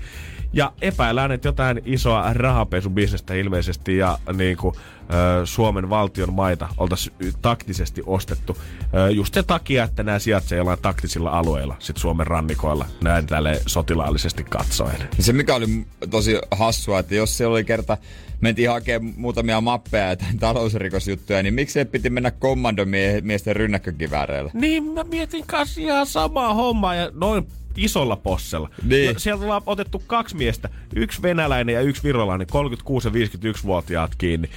Ja epäillään, että jotain isoa rahapesubisnestä ilmeisesti ja niin kuin, Suomen valtion maita oltaisiin taktisesti ostettu just sen takia, että nämä sijaitsee jollain taktisilla alueilla sit Suomen rannikoilla, näin tälle sotilaallisesti katsoen. Se mikä oli tosi hassua, että jos siellä oli kerta, mentiin hakemaan muutamia mappeja ja [laughs] talousrikosjuttuja, niin miksi piti mennä kommandomiesten rynnäkkökivääreillä? Niin, mä mietin kanssa ihan samaa hommaa ja noin isolla possella. Niin. No, sieltä ollaan otettu kaksi miestä, yksi venäläinen ja yksi virolainen, 36 ja 51-vuotiaat kiinni.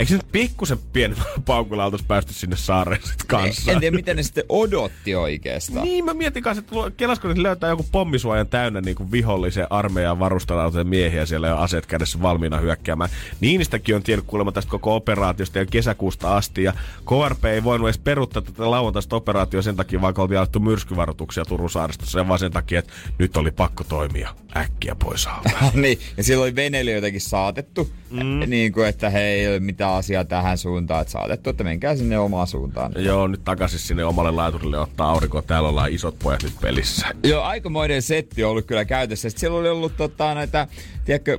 Eikö se nyt pikkusen pienemmällä paukulla oltaisi päästy sinne saareen sit kanssa? En tiedä, miten ne sitten odotti oikeastaan. Niin, mä mietin kanssa, että kelasko ne löytää joku pommisuojan täynnä niin kuin vihollisen armeijan varustelauteen miehiä siellä ja aseet kädessä valmiina hyökkäämään. Niinistäkin on tiennyt kuulemma tästä koko operaatiosta ja kesäkuusta asti. Ja KRP ei voinut edes peruuttaa tätä lauantaista operaatioa sen takia, vaikka oltiin alettu myrskyvaroituksia Turun saaristossa. Ja vaan sen takia, että nyt oli pakko toimia äkkiä pois alta. [laughs] niin, ja siellä oli veneilijöitäkin saatettu, mm. niin kuin, että hei, ei ole mitään asiaa tähän suuntaan, että saatettu, että menkää sinne omaan suuntaan. Joo, nyt takaisin sinne omalle laiturille ottaa aurinkoa. Täällä ollaan isot pojat nyt pelissä. Joo, aikamoinen setti on ollut kyllä käytössä. Sitten siellä oli ollut tota, näitä, tiedätkö,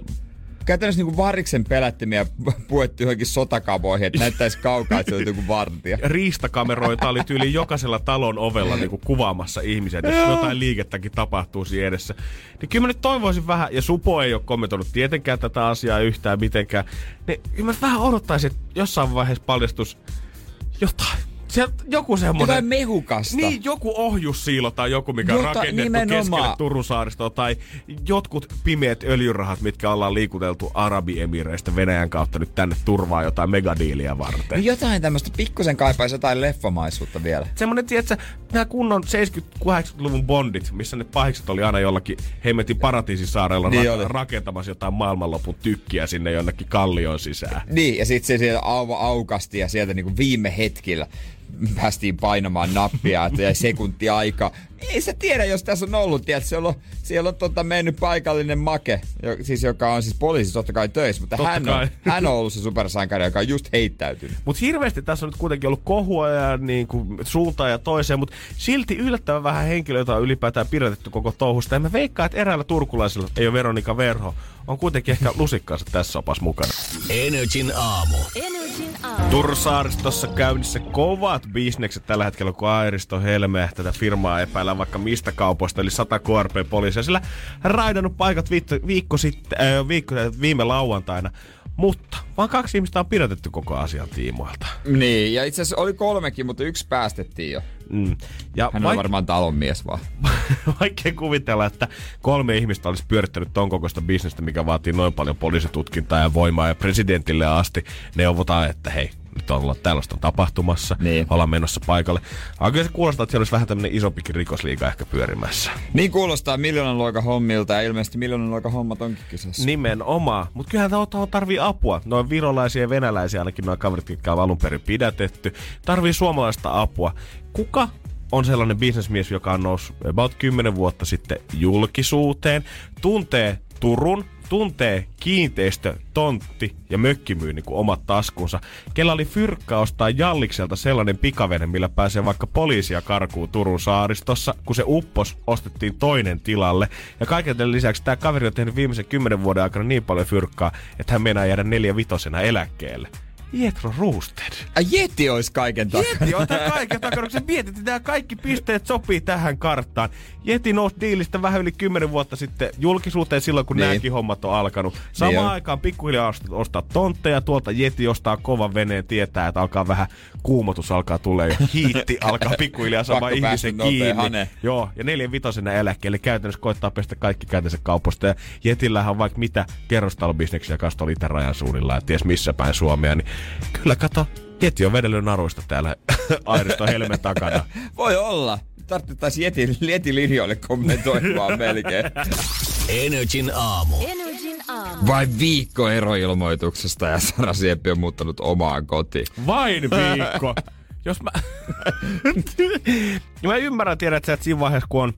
käytännössä niinku variksen pelättimiä [laughs] puettu johonkin sotakaboihin, että näyttäisi kaukaa, että se on joku vartija. [laughs] riistakameroita oli tyyli jokaisella talon ovella niin kuin kuvaamassa ihmisiä, että jos jotain liikettäkin tapahtuu siinä edessä. Niin kyllä mä nyt toivoisin vähän, ja Supo ei ole kommentoinut tietenkään tätä asiaa yhtään mitenkään, niin kyllä mä vähän odottaisin, että jossain vaiheessa paljastus jotain. Sieltä joku semmoinen... Jotain mehukasta. Niin, joku ohjussiilo tai joku, mikä on Jota- rakennettu nimenomaan. keskelle Turun saaristoa, tai jotkut pimeät öljyrahat, mitkä ollaan liikuteltu Arabiemireistä Venäjän kautta nyt tänne turvaa jotain megadiiliä varten. No jotain tämmöistä, pikkusen kaipaisi jotain leffamaisuutta vielä. semmonen, tiedätkö, nämä kunnon 70-80-luvun bondit, missä ne pahikset oli aina jollakin hemmetin paratiisisaarella Niin ra- oli. rakentamassa jotain maailmanlopun tykkiä sinne jonnekin kallion sisään. Niin, ja sitten se siellä au- aukasti ja sieltä niinku viime hetkillä päästiin painamaan nappia, että jäi sekunti aika. Ei se tiedä, jos tässä on ollut, tiedät, siellä on, siellä on tota mennyt paikallinen make, jo, siis joka on siis poliisi totta kai töissä, mutta Totta hän kai. on, [laughs] hän on ollut se supersankari, joka on just heittäytynyt. Mutta hirveästi tässä on nyt kuitenkin ollut kohua ja niin kuin suuntaan ja toiseen, mutta silti yllättävän vähän henkilöitä on ylipäätään pidätetty koko touhusta. Ja mä veikkaan, että eräällä turkulaisilla, ei ole Veronika Verho, on kuitenkin ehkä lusikkaansa tässä opas mukana. Energin aamu. Energin aamu. Tursaaristossa käynnissä kovat bisnekset tällä hetkellä, kun Airisto Helme tätä firmaa epäillään vaikka mistä kaupoista, eli 100 KRP-poliisia. Sillä raidannut paikat viikko sitten, äh, viikko, viime lauantaina. Mutta vaan kaksi ihmistä on pidätetty koko asian tiimoilta. Niin, ja itse asiassa oli kolmekin, mutta yksi päästettiin jo. Mm. Ja Hän on vaik- varmaan talonmies vaan. [laughs] vaikea kuvitella, että kolme ihmistä olisi pyörittänyt ton kokoista bisnestä, mikä vaatii noin paljon poliisitutkintaa ja voimaa ja presidentille asti neuvotaan, että hei, nyt ollaan tällaista tapahtumassa, Niin. ollaan menossa paikalle. Ah, kyllä se kuulostaa, että siellä olisi vähän tämmöinen isompikin rikosliiga ehkä pyörimässä. Niin kuulostaa miljoonan luokan hommilta ja ilmeisesti miljoonan luokan hommat onkin kyseessä. Nimenomaan. Mutta kyllähän tämä tarvii apua. Noin virolaisia ja venäläisiä ainakin noin kaverit, jotka on alun perin pidätetty. Tarvii suomalaista apua. Kuka on sellainen bisnesmies, joka on noussut about 10 vuotta sitten julkisuuteen, tuntee Turun, tuntee kiinteistö, tontti ja mökkimyynnin kuin omat taskunsa. Kella oli fyrkkä ostaa Jallikselta sellainen pikavene, millä pääsee vaikka poliisia karkuun Turun saaristossa. Kun se uppos, ostettiin toinen tilalle. Ja kaiken lisäksi tämä kaveri on tehnyt viimeisen kymmenen vuoden aikana niin paljon fyrkkaa, että hän meinaa jäädä neljä vitosena eläkkeelle. Jetro Roosted. Ai Jeti olisi kaiken takana. Jeti on tää kaiken takana, kun mietit, että nämä kaikki pisteet sopii tähän karttaan. Jeti nousi diilistä vähän yli 10 vuotta sitten julkisuuteen silloin, kun Niin. nämäkin hommat on alkanut. Samaan Niin on. aikaan pikkuhiljaa ost- ostaa tontteja, tuolta Jeti ostaa kovan veneen, tietää, että alkaa vähän kuumotus alkaa tulee ja [laughs] hiitti alkaa pikkuhiljaa saamaan päästä ihmisen kiinni. hane. Joo, ja neljän vitosena eläkkeelle käytännössä koittaa pestä kaikki käytännössä kaupoista. Ja Jetillähän on vaikka mitä kerrostalobisneksiä kanssa tuolla itärajan suunnilla, ja ties missä päin Suomea, niin kyllä kato, Jeti on vedellyt naruista täällä [laughs] Airiston helmen takana. [laughs] Voi olla. Tarvittaisiin Jeti, Jeti linjoille kommentoimaan melkein. Energin aamu. Energin aamu. Vai viikko eroilmoituksesta ja Sara Sieppi on muuttanut omaan kotiin. Vain viikko. [laughs] Jos mä... [laughs] mä ymmärrän, tiedät sä, että siinä vaiheessa, kun on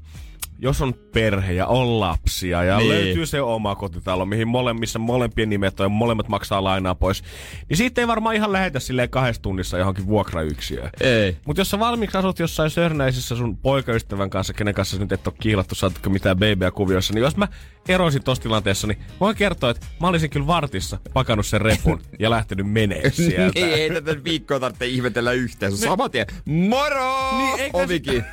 jos on perhe ja on lapsia ja Niin. niin. löytyy se oma kotitalo, mihin molemmissa molempien nimet on ja molemmat maksaa lainaa pois, niin siitä ei varmaan ihan lähetä silleen kahdessa tunnissa johonkin vuokrayksiöön. Ei. Mutta jos sä valmiiksi asut jossain Sörnäisissä sun poikaystävän kanssa, kenen kanssa nyt et ole kiilattu, saatko mitään babyä kuvioissa, niin jos mä eroisin tossa tilanteessa, niin voin kertoa, että mä olisin kyllä vartissa pakannut sen repun [laughs] ja lähtenyt menee sieltä. Niin, ei tätä viikkoa tarvitse ihmetellä yhtään. Se on saman tien. Moro! Niin, Ovikin.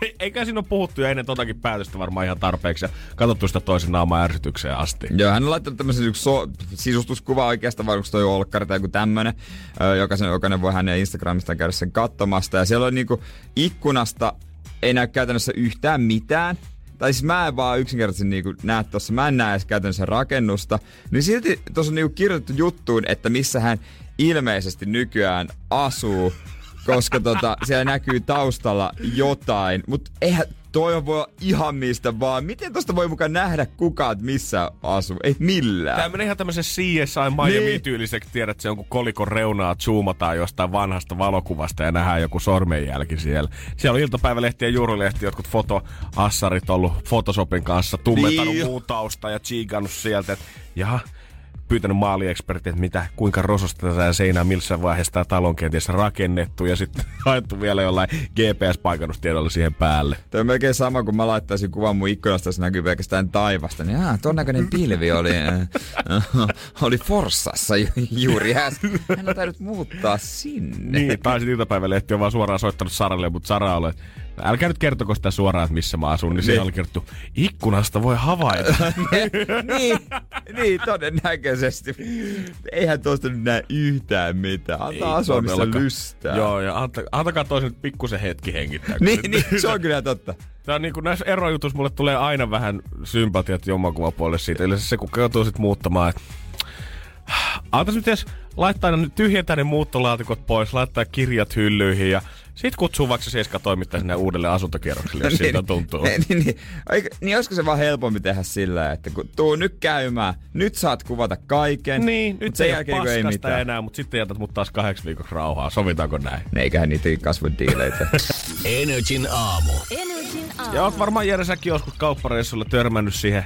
[laughs] Eikä siinä ole puhuttu jo ennen totakin päätöstä varmaan ihan tarpeeksi ja katsottu sitä toisen naamaa ärsytykseen asti. Joo, hän on laittanut tämmöisen yksi so- sisustuskuva oikeastaan, vai onko toi olkkari tai joku tämmönen. Jokaisen, jokainen voi hänen Instagramista käydä sen katsomasta. Ja siellä on niinku ikkunasta ei näy käytännössä yhtään mitään. Tai siis mä en vaan yksinkertaisesti niinku näe tossa, mä en näe edes käytännössä rakennusta. Niin silti tuossa on niinku kirjoitettu juttuun, että missä hän ilmeisesti nykyään asuu. Koska tota, siellä näkyy taustalla jotain. Mutta eihän toi on voi olla ihan mistä vaan. Miten tosta voi mukaan nähdä kukaan, että missä asuu? Ei millään. Tämä menee ihan tämmöisen CSI Miami-tyyliseksi, tiedät, se jonkun kolikon reunaa zoomataan jostain vanhasta valokuvasta ja nähdään joku sormenjälki siellä. Siellä on iltapäivälehti ja juurilehti, jotkut fotoassarit ollut Photoshopin kanssa, tummentanut Niin. muu tausta ja chiikannut sieltä, että jaha, pyytänyt maaliekspertit, että mitä, kuinka rososta tätä seinää, missä vaiheessa tämä talo on kenties rakennettu ja sitten [laughs] haettu vielä jollain GPS-paikannustiedolla siihen päälle. Toi on melkein sama, kun mä laittaisin kuvan mun ikkunasta, jos näkyy pelkästään taivasta. Niin aah, ton näköinen pilvi oli, [laughs] äh, oli Forssassa ju- juuri äsken. Hän on tainnut muuttaa sinne. Niin, tai sitten iltapäivälehti on vaan suoraan soittanut Saralle, mutta Sara oli, että älkää nyt kertoko sitä suoraan, että missä mä asun. Niin oli kerrottu, ikkunasta voi havaita. [laughs] niin, niin, todennäköisesti. Eihän tuosta nyt näe yhtään mitään. Antaa Ei asua missä lystää. Joo, ja anta, antakaa toisen pikkusen hetki hengittää. Niin, niin, se on kyllä totta. Tää on niin kuin näissä erojutuissa mulle tulee aina vähän sympatiat jommankuvapuolelle siitä. Eli se kun joutuu sit muuttamaan, että Antais nyt edes laittaa ne, tyhjentää ne muuttolaatikot pois, laittaa kirjat hyllyihin ja sit kutsuu vaikka se seiska toimittaja sinne uudelle asuntokierrokselle, jos [laughs] siltä tuntuu. Niin, niin, niin, niin olisiko se vaan helpompi tehdä sillä, että kun tuu nyt käymään, nyt saat kuvata kaiken. Niin, nyt sen ei ole jälkeen ei paskasta mitään. enää, mutta sitten jätät mut taas kahdeksi viikoksi rauhaa. Sovitaanko näin? Ne eiköhän niitä kasvun diileitä. [laughs] Energin aamu. Energin aamu. Ja oot varmaan Jere säkin joskus kauppareissulla törmännyt siihen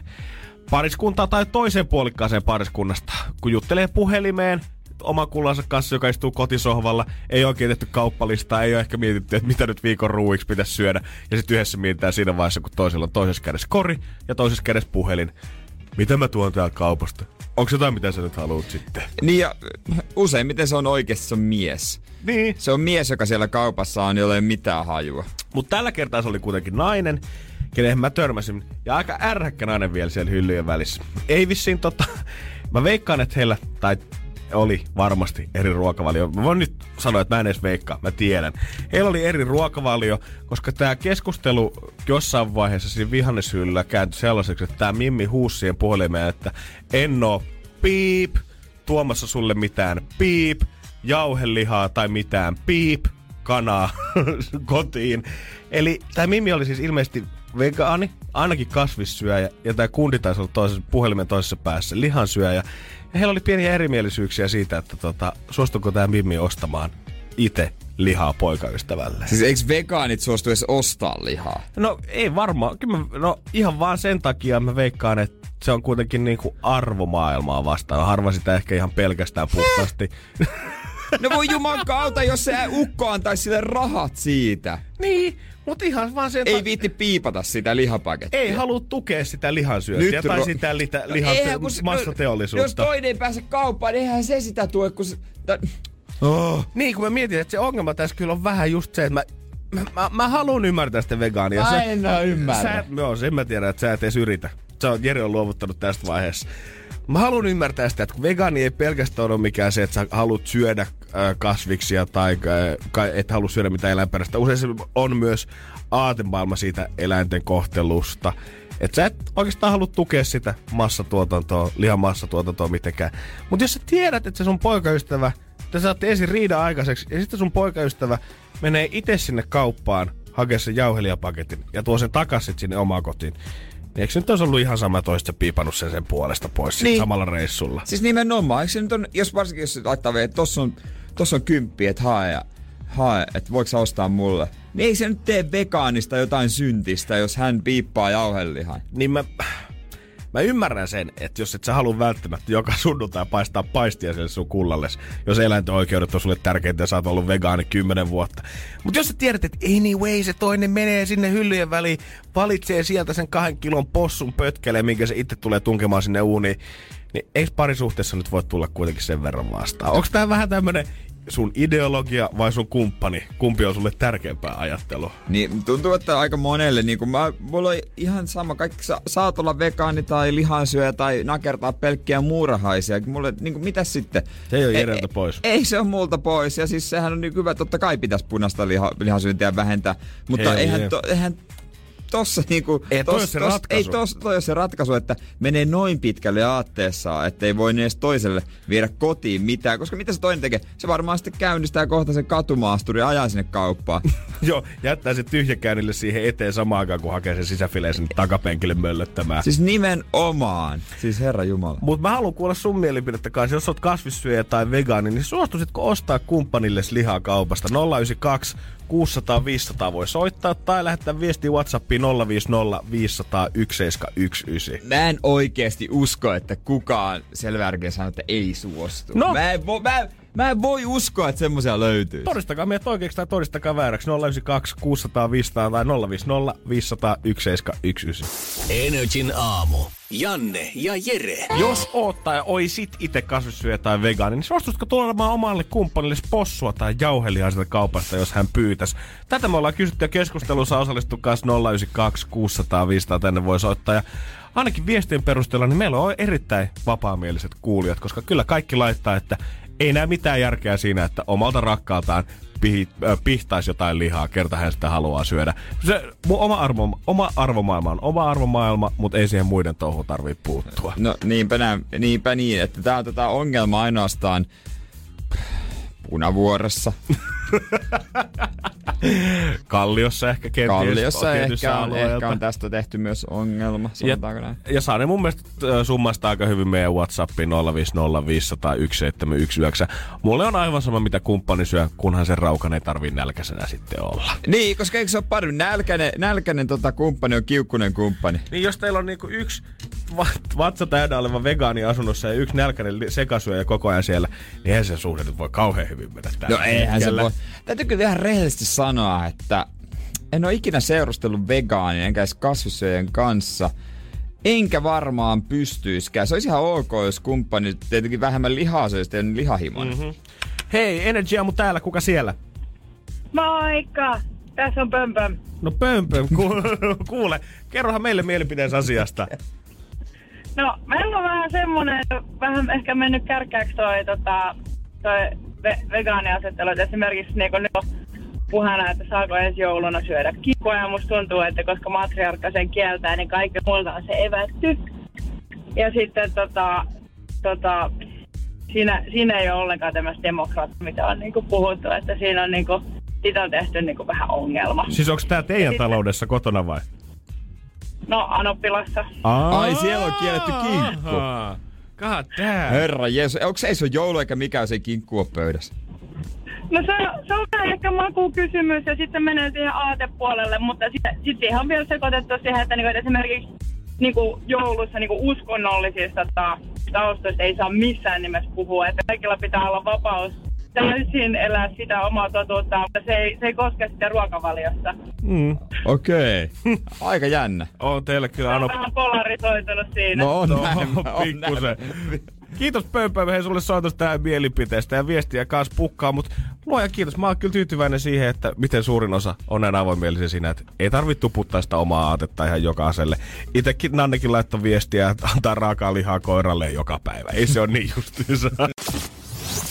pariskuntaa tai toiseen puolikkaaseen pariskunnasta, kun juttelee puhelimeen oman kullansa kanssa, joka istuu kotisohvalla, ei oikein tehty kauppalistaa, ei ole ehkä mietitty, että mitä nyt viikon ruuiksi pitäisi syödä. Ja sitten yhdessä mietitään siinä vaiheessa, kun toisella on toisessa kädessä kori ja toisessa kädessä puhelin. Mitä mä tuon täältä kaupasta? Onko jotain, mitä sä nyt haluat sitten? niin ja [laughs] useimmiten se on oikeasti se on mies. Niin. Se on mies, joka siellä kaupassa on, jolla ei ole mitään hajua. Mutta tällä kertaa se oli kuitenkin nainen, kenen mä törmäsin. Ja aika ärhäkkä nainen vielä siellä hyllyjen välissä. Ei vissiin tota... [laughs] Mä veikkaan, että heillä, tai oli varmasti eri ruokavalio. Mä voin nyt sanoa, että mä en edes veikkaa, mä tiedän. Heillä oli eri ruokavalio, koska tämä keskustelu jossain vaiheessa siinä vihanneshyllyllä kääntyi sellaiseksi, että tämä Mimmi huusi siihen puhelimeen, että en oo piip, tuomassa sulle mitään piip, jauhelihaa tai mitään piip, kanaa [laughs] kotiin. Eli tämä Mimmi oli siis ilmeisesti vegaani, ainakin kasvissyöjä, ja tämä kundi taisi olla toisessa, puhelimen toisessa päässä, lihansyöjä. Ja heillä oli pieniä erimielisyyksiä siitä, että tota, suostuko tämä Mimmi ostamaan itse lihaa poikaystävälle. Siis eikö vegaanit suostu edes ostaa lihaa? No ei varmaan. Kyllä mä, no ihan vaan sen takia mä veikkaan, että se on kuitenkin niinku arvomaailmaa vastaan. Harva sitä ehkä ihan pelkästään puhtaasti. [laughs] No voi juman kautta, jos se ukko antaisi sille rahat siitä. niin, mutta ihan vaan sen Ei viitti piipata sitä lihapakettia. ei halua tukea sitä lihansyöntiä tai ro- sitä litä, lihan Eihän, kun se- massateollisuutta. Jos toinen ei pääse kauppaan, niin eihän se sitä tue, kun se... Ta- Oh. Niin, kun mä mietin, että se ongelma tässä kyllä on vähän just se, että mä, mä, mä, mä haluan ymmärtää sitä vegaania. Mä Sä- en oo ymmärrä. Sä, joo, sen mä tiedän, että sä et edes yritä. Sä oot, Jere on luovuttanut tästä vaiheessa. Mä haluan ymmärtää sitä, että vegaani ei pelkästään ole mikään se, että sä haluat syödä kasviksia tai et halua syödä mitään eläinperäistä. Usein se on myös aatemaailma siitä eläinten kohtelusta. Että sä et oikeastaan halua tukea sitä massatuotantoa, lihan massatuotantoa mitenkään. Mutta jos sä tiedät, että se sun poikaystävä, te saatte ensin riida aikaiseksi, ja sitten sun poikaystävä menee itse sinne kauppaan hakea sen jauhelijapaketin ja tuo sen takaisin sinne omaan kotiin. Eikö se nyt olisi ollut ihan sama, olisit piipannut sen sen puolesta pois niin. Samalla reissulla? Siis nimenomaan, eikö se nyt on, jos varsinkin jos laittaa vielä, että tossa on, tossa on kymppi, että hae, ja, hae, että voiko ostaa mulle. Niin ei se nyt tee vegaanista jotain syntistä, jos hän piippaa jauhelihan. Niin mä, mä ymmärrän sen, että jos et sä halua välttämättä joka sunnuntai paistaa paistia sille sun kullalles, jos eläinten oikeudet on sulle tärkeintä ja sä oot ollut vegaani kymmenen vuotta. Mutta jos sä tiedät, että anyway se toinen menee sinne hyllyjen väliin, valitsee sieltä sen kahden kilon possun pötkelee, minkä se itse tulee tunkemaan sinne uuniin, niin eikö parisuhteessa nyt voi tulla kuitenkin sen verran vastaan? Onko tää vähän tämmönen sun ideologia vai sun kumppani? Kumpi on sulle tärkeämpää ajattelua? Niin tuntuu, että aika monelle, niin kun mä, mulla on ihan sama, kaikki sa, saat olla vegaani tai lihansyöjä tai nakertaa pelkkiä muurahaisia. Mulle, niin kuin, mitä sitten? Se ei ole Ei- Jereltä pois. Ei se on multa pois ja siis sehän on niin hyvä, totta kai pitäisi punaista liha, lihansyöntiä vähentää, mutta Hell eihän, to, eihän tossa niinku... Ei, tos, se tos, ratkaisu. Ei tos, toi se ratkaisu, että menee noin pitkälle aatteessaan, että ei voi edes toiselle viedä kotiin mitään, koska mitä se toinen tekee? Se varmaan sitten käynnistää kohta sen katumaasturi ja ajaa sinne kauppaan. [laughs] Joo, jättää se tyhjäkäynnille siihen eteen samaan aikaan, kun hakee sen sisäfileen sinne takapenkille möllöttämään. siis nimenomaan. Siis herra jumala. Mutta mä haluan kuulla sun mielipidettä kanssa. Jos oot kasvissyöjä tai vegaani, niin suostuisitko ostaa kumppanilles lihaa kaupasta? 092 600 500 voi soittaa tai lähettää viestiä Whatsappiin 050 500 1719. Mä en oikeesti usko, että kukaan selvärkeä sanoo, että ei suostu. No. Mä, en vo, mä, mä en voi uskoa, että semmoisia löytyy. Todistakaa meidät oikeaksi tai todistakaa vääräksi 092 600 500 tai 050 500 1719. Energin aamu. Janne ja Jere. Jos oot tai oisit itse kasvissyöjä tai vegaani, niin suostutko tulemaan omalle kumppanille possua tai jauhelijaa sieltä kaupasta, jos hän pyytäisi? Tätä me ollaan kysytty ja keskustelussa osallistu kanssa 092 600 500 tänne voi soittaa. Ja ainakin viestien perusteella, niin meillä on erittäin vapaamieliset kuulijat, koska kyllä kaikki laittaa, että ei näe mitään järkeä siinä, että omalta rakkaaltaan pihi, äh, pihtaisi jotain lihaa, kerta hän sitä haluaa syödä. Se mun oma, arvo, oma arvomaailma on oma arvomaailma, mutta ei siihen muiden touhuun tarvii puuttua. No niinpä, nä, niinpä niin, että tää on tätä ongelma ainoastaan punavuoressa. [laughs] [laughs] Kalliossa ehkä kenties. Kalliossa ehkä on, alueelta. ehkä on tästä tehty myös ongelma, Ja, sanotaanko näin. ja Sane mun mielestä summasta aika hyvin meidän Whatsappiin 050501719. Mulle on aivan sama mitä kumppani syö, kunhan sen raukan ei tarvii nälkäisenä sitten olla. Niin, koska eikö se ole parempi? Nälkäinen, nälkäinen tota kumppani on kiukkunen kumppani. Niin jos teillä on niinku yksi vat- vatsa täynnä oleva vegaani asunnossa ja yksi nälkäinen sekasyöjä koko ajan siellä, niin eihän se suhde nyt voi kauhean hyvin mennä tällä No eihän se voi. Täytyy kyllä ihan rehellisesti sanoa, että en ole ikinä seurustellut vegaanin enkä edes kasvissyöjän kanssa. Enkä varmaan pystyiskään. Se olisi ihan ok, jos kumppani tietenkin vähemmän lihaa söisi ja lihahimoinen. Mm-hmm. Hei, Energy Aamu täällä, kuka siellä? Moikka! Tässä on Pömpöm. No pömpö, ku- kuule, kerrohan meille mielipiteensä asiasta. No, meillä on vähän semmonen, vähän ehkä mennyt kärkääksi toi, tota, toi ve- vegaaniasettelu. Et Esimerkiksi niin nyt on puheena, että saako ensi jouluna syödä kikkoa. Ja musta tuntuu, että koska matriarkka sen kieltää, niin kaikki muilta on se evätty. Ja sitten tota, tota, siinä, siinä ei ole ollenkaan tämmöistä demokraattia, mitä on niin puhuttu. Että siinä on, niin kuin, siitä on tehty niin vähän ongelma. Siis onko tää teidän Sitten- taloudessa kotona vai? No, Anoppilassa. Ai, siellä on kielletty kinkku. Ahaa. God damn. Herra Jeesus, onko se ei se ole joulu eikä mikään se kinkku ole pöydässä? No se, se on vähän ehkä makukysymys ja sitten menee siihen aatepuolelle, mutta sitten sit siihen on vielä sekoitettu siihen, että, niinku, että esimerkiksi niinku joulussa niinku uskonnollisista ta- taustoista ei saa missään nimessä puhua, että kaikilla pitää olla vapaus täysin elää sitä omaa totuuttaan, mutta se ei, se ei koske sitä ruokavaliosta. Mm. Okei. Okay. [laughs] Aika jännä. On teille kyllä Ano vähän polarisoitunut siinä. No on No, näin. [laughs] on pikkusen. näin. Kiitos hei sulle soitos tähän mielipiteestä ja viestiä kanssa pukkaa, mutta Luoja kiitos. Mä oon kyllä tyytyväinen siihen, että miten suurin osa on näin avoimielisiä siinä, että ei tarvitse tuputtaa sitä omaa aatetta ihan jokaiselle. Itekin Nannekin laittoi viestiä, että antaa raakaa lihaa koiralle joka päivä. Ei se ole niin justiinsa. [laughs]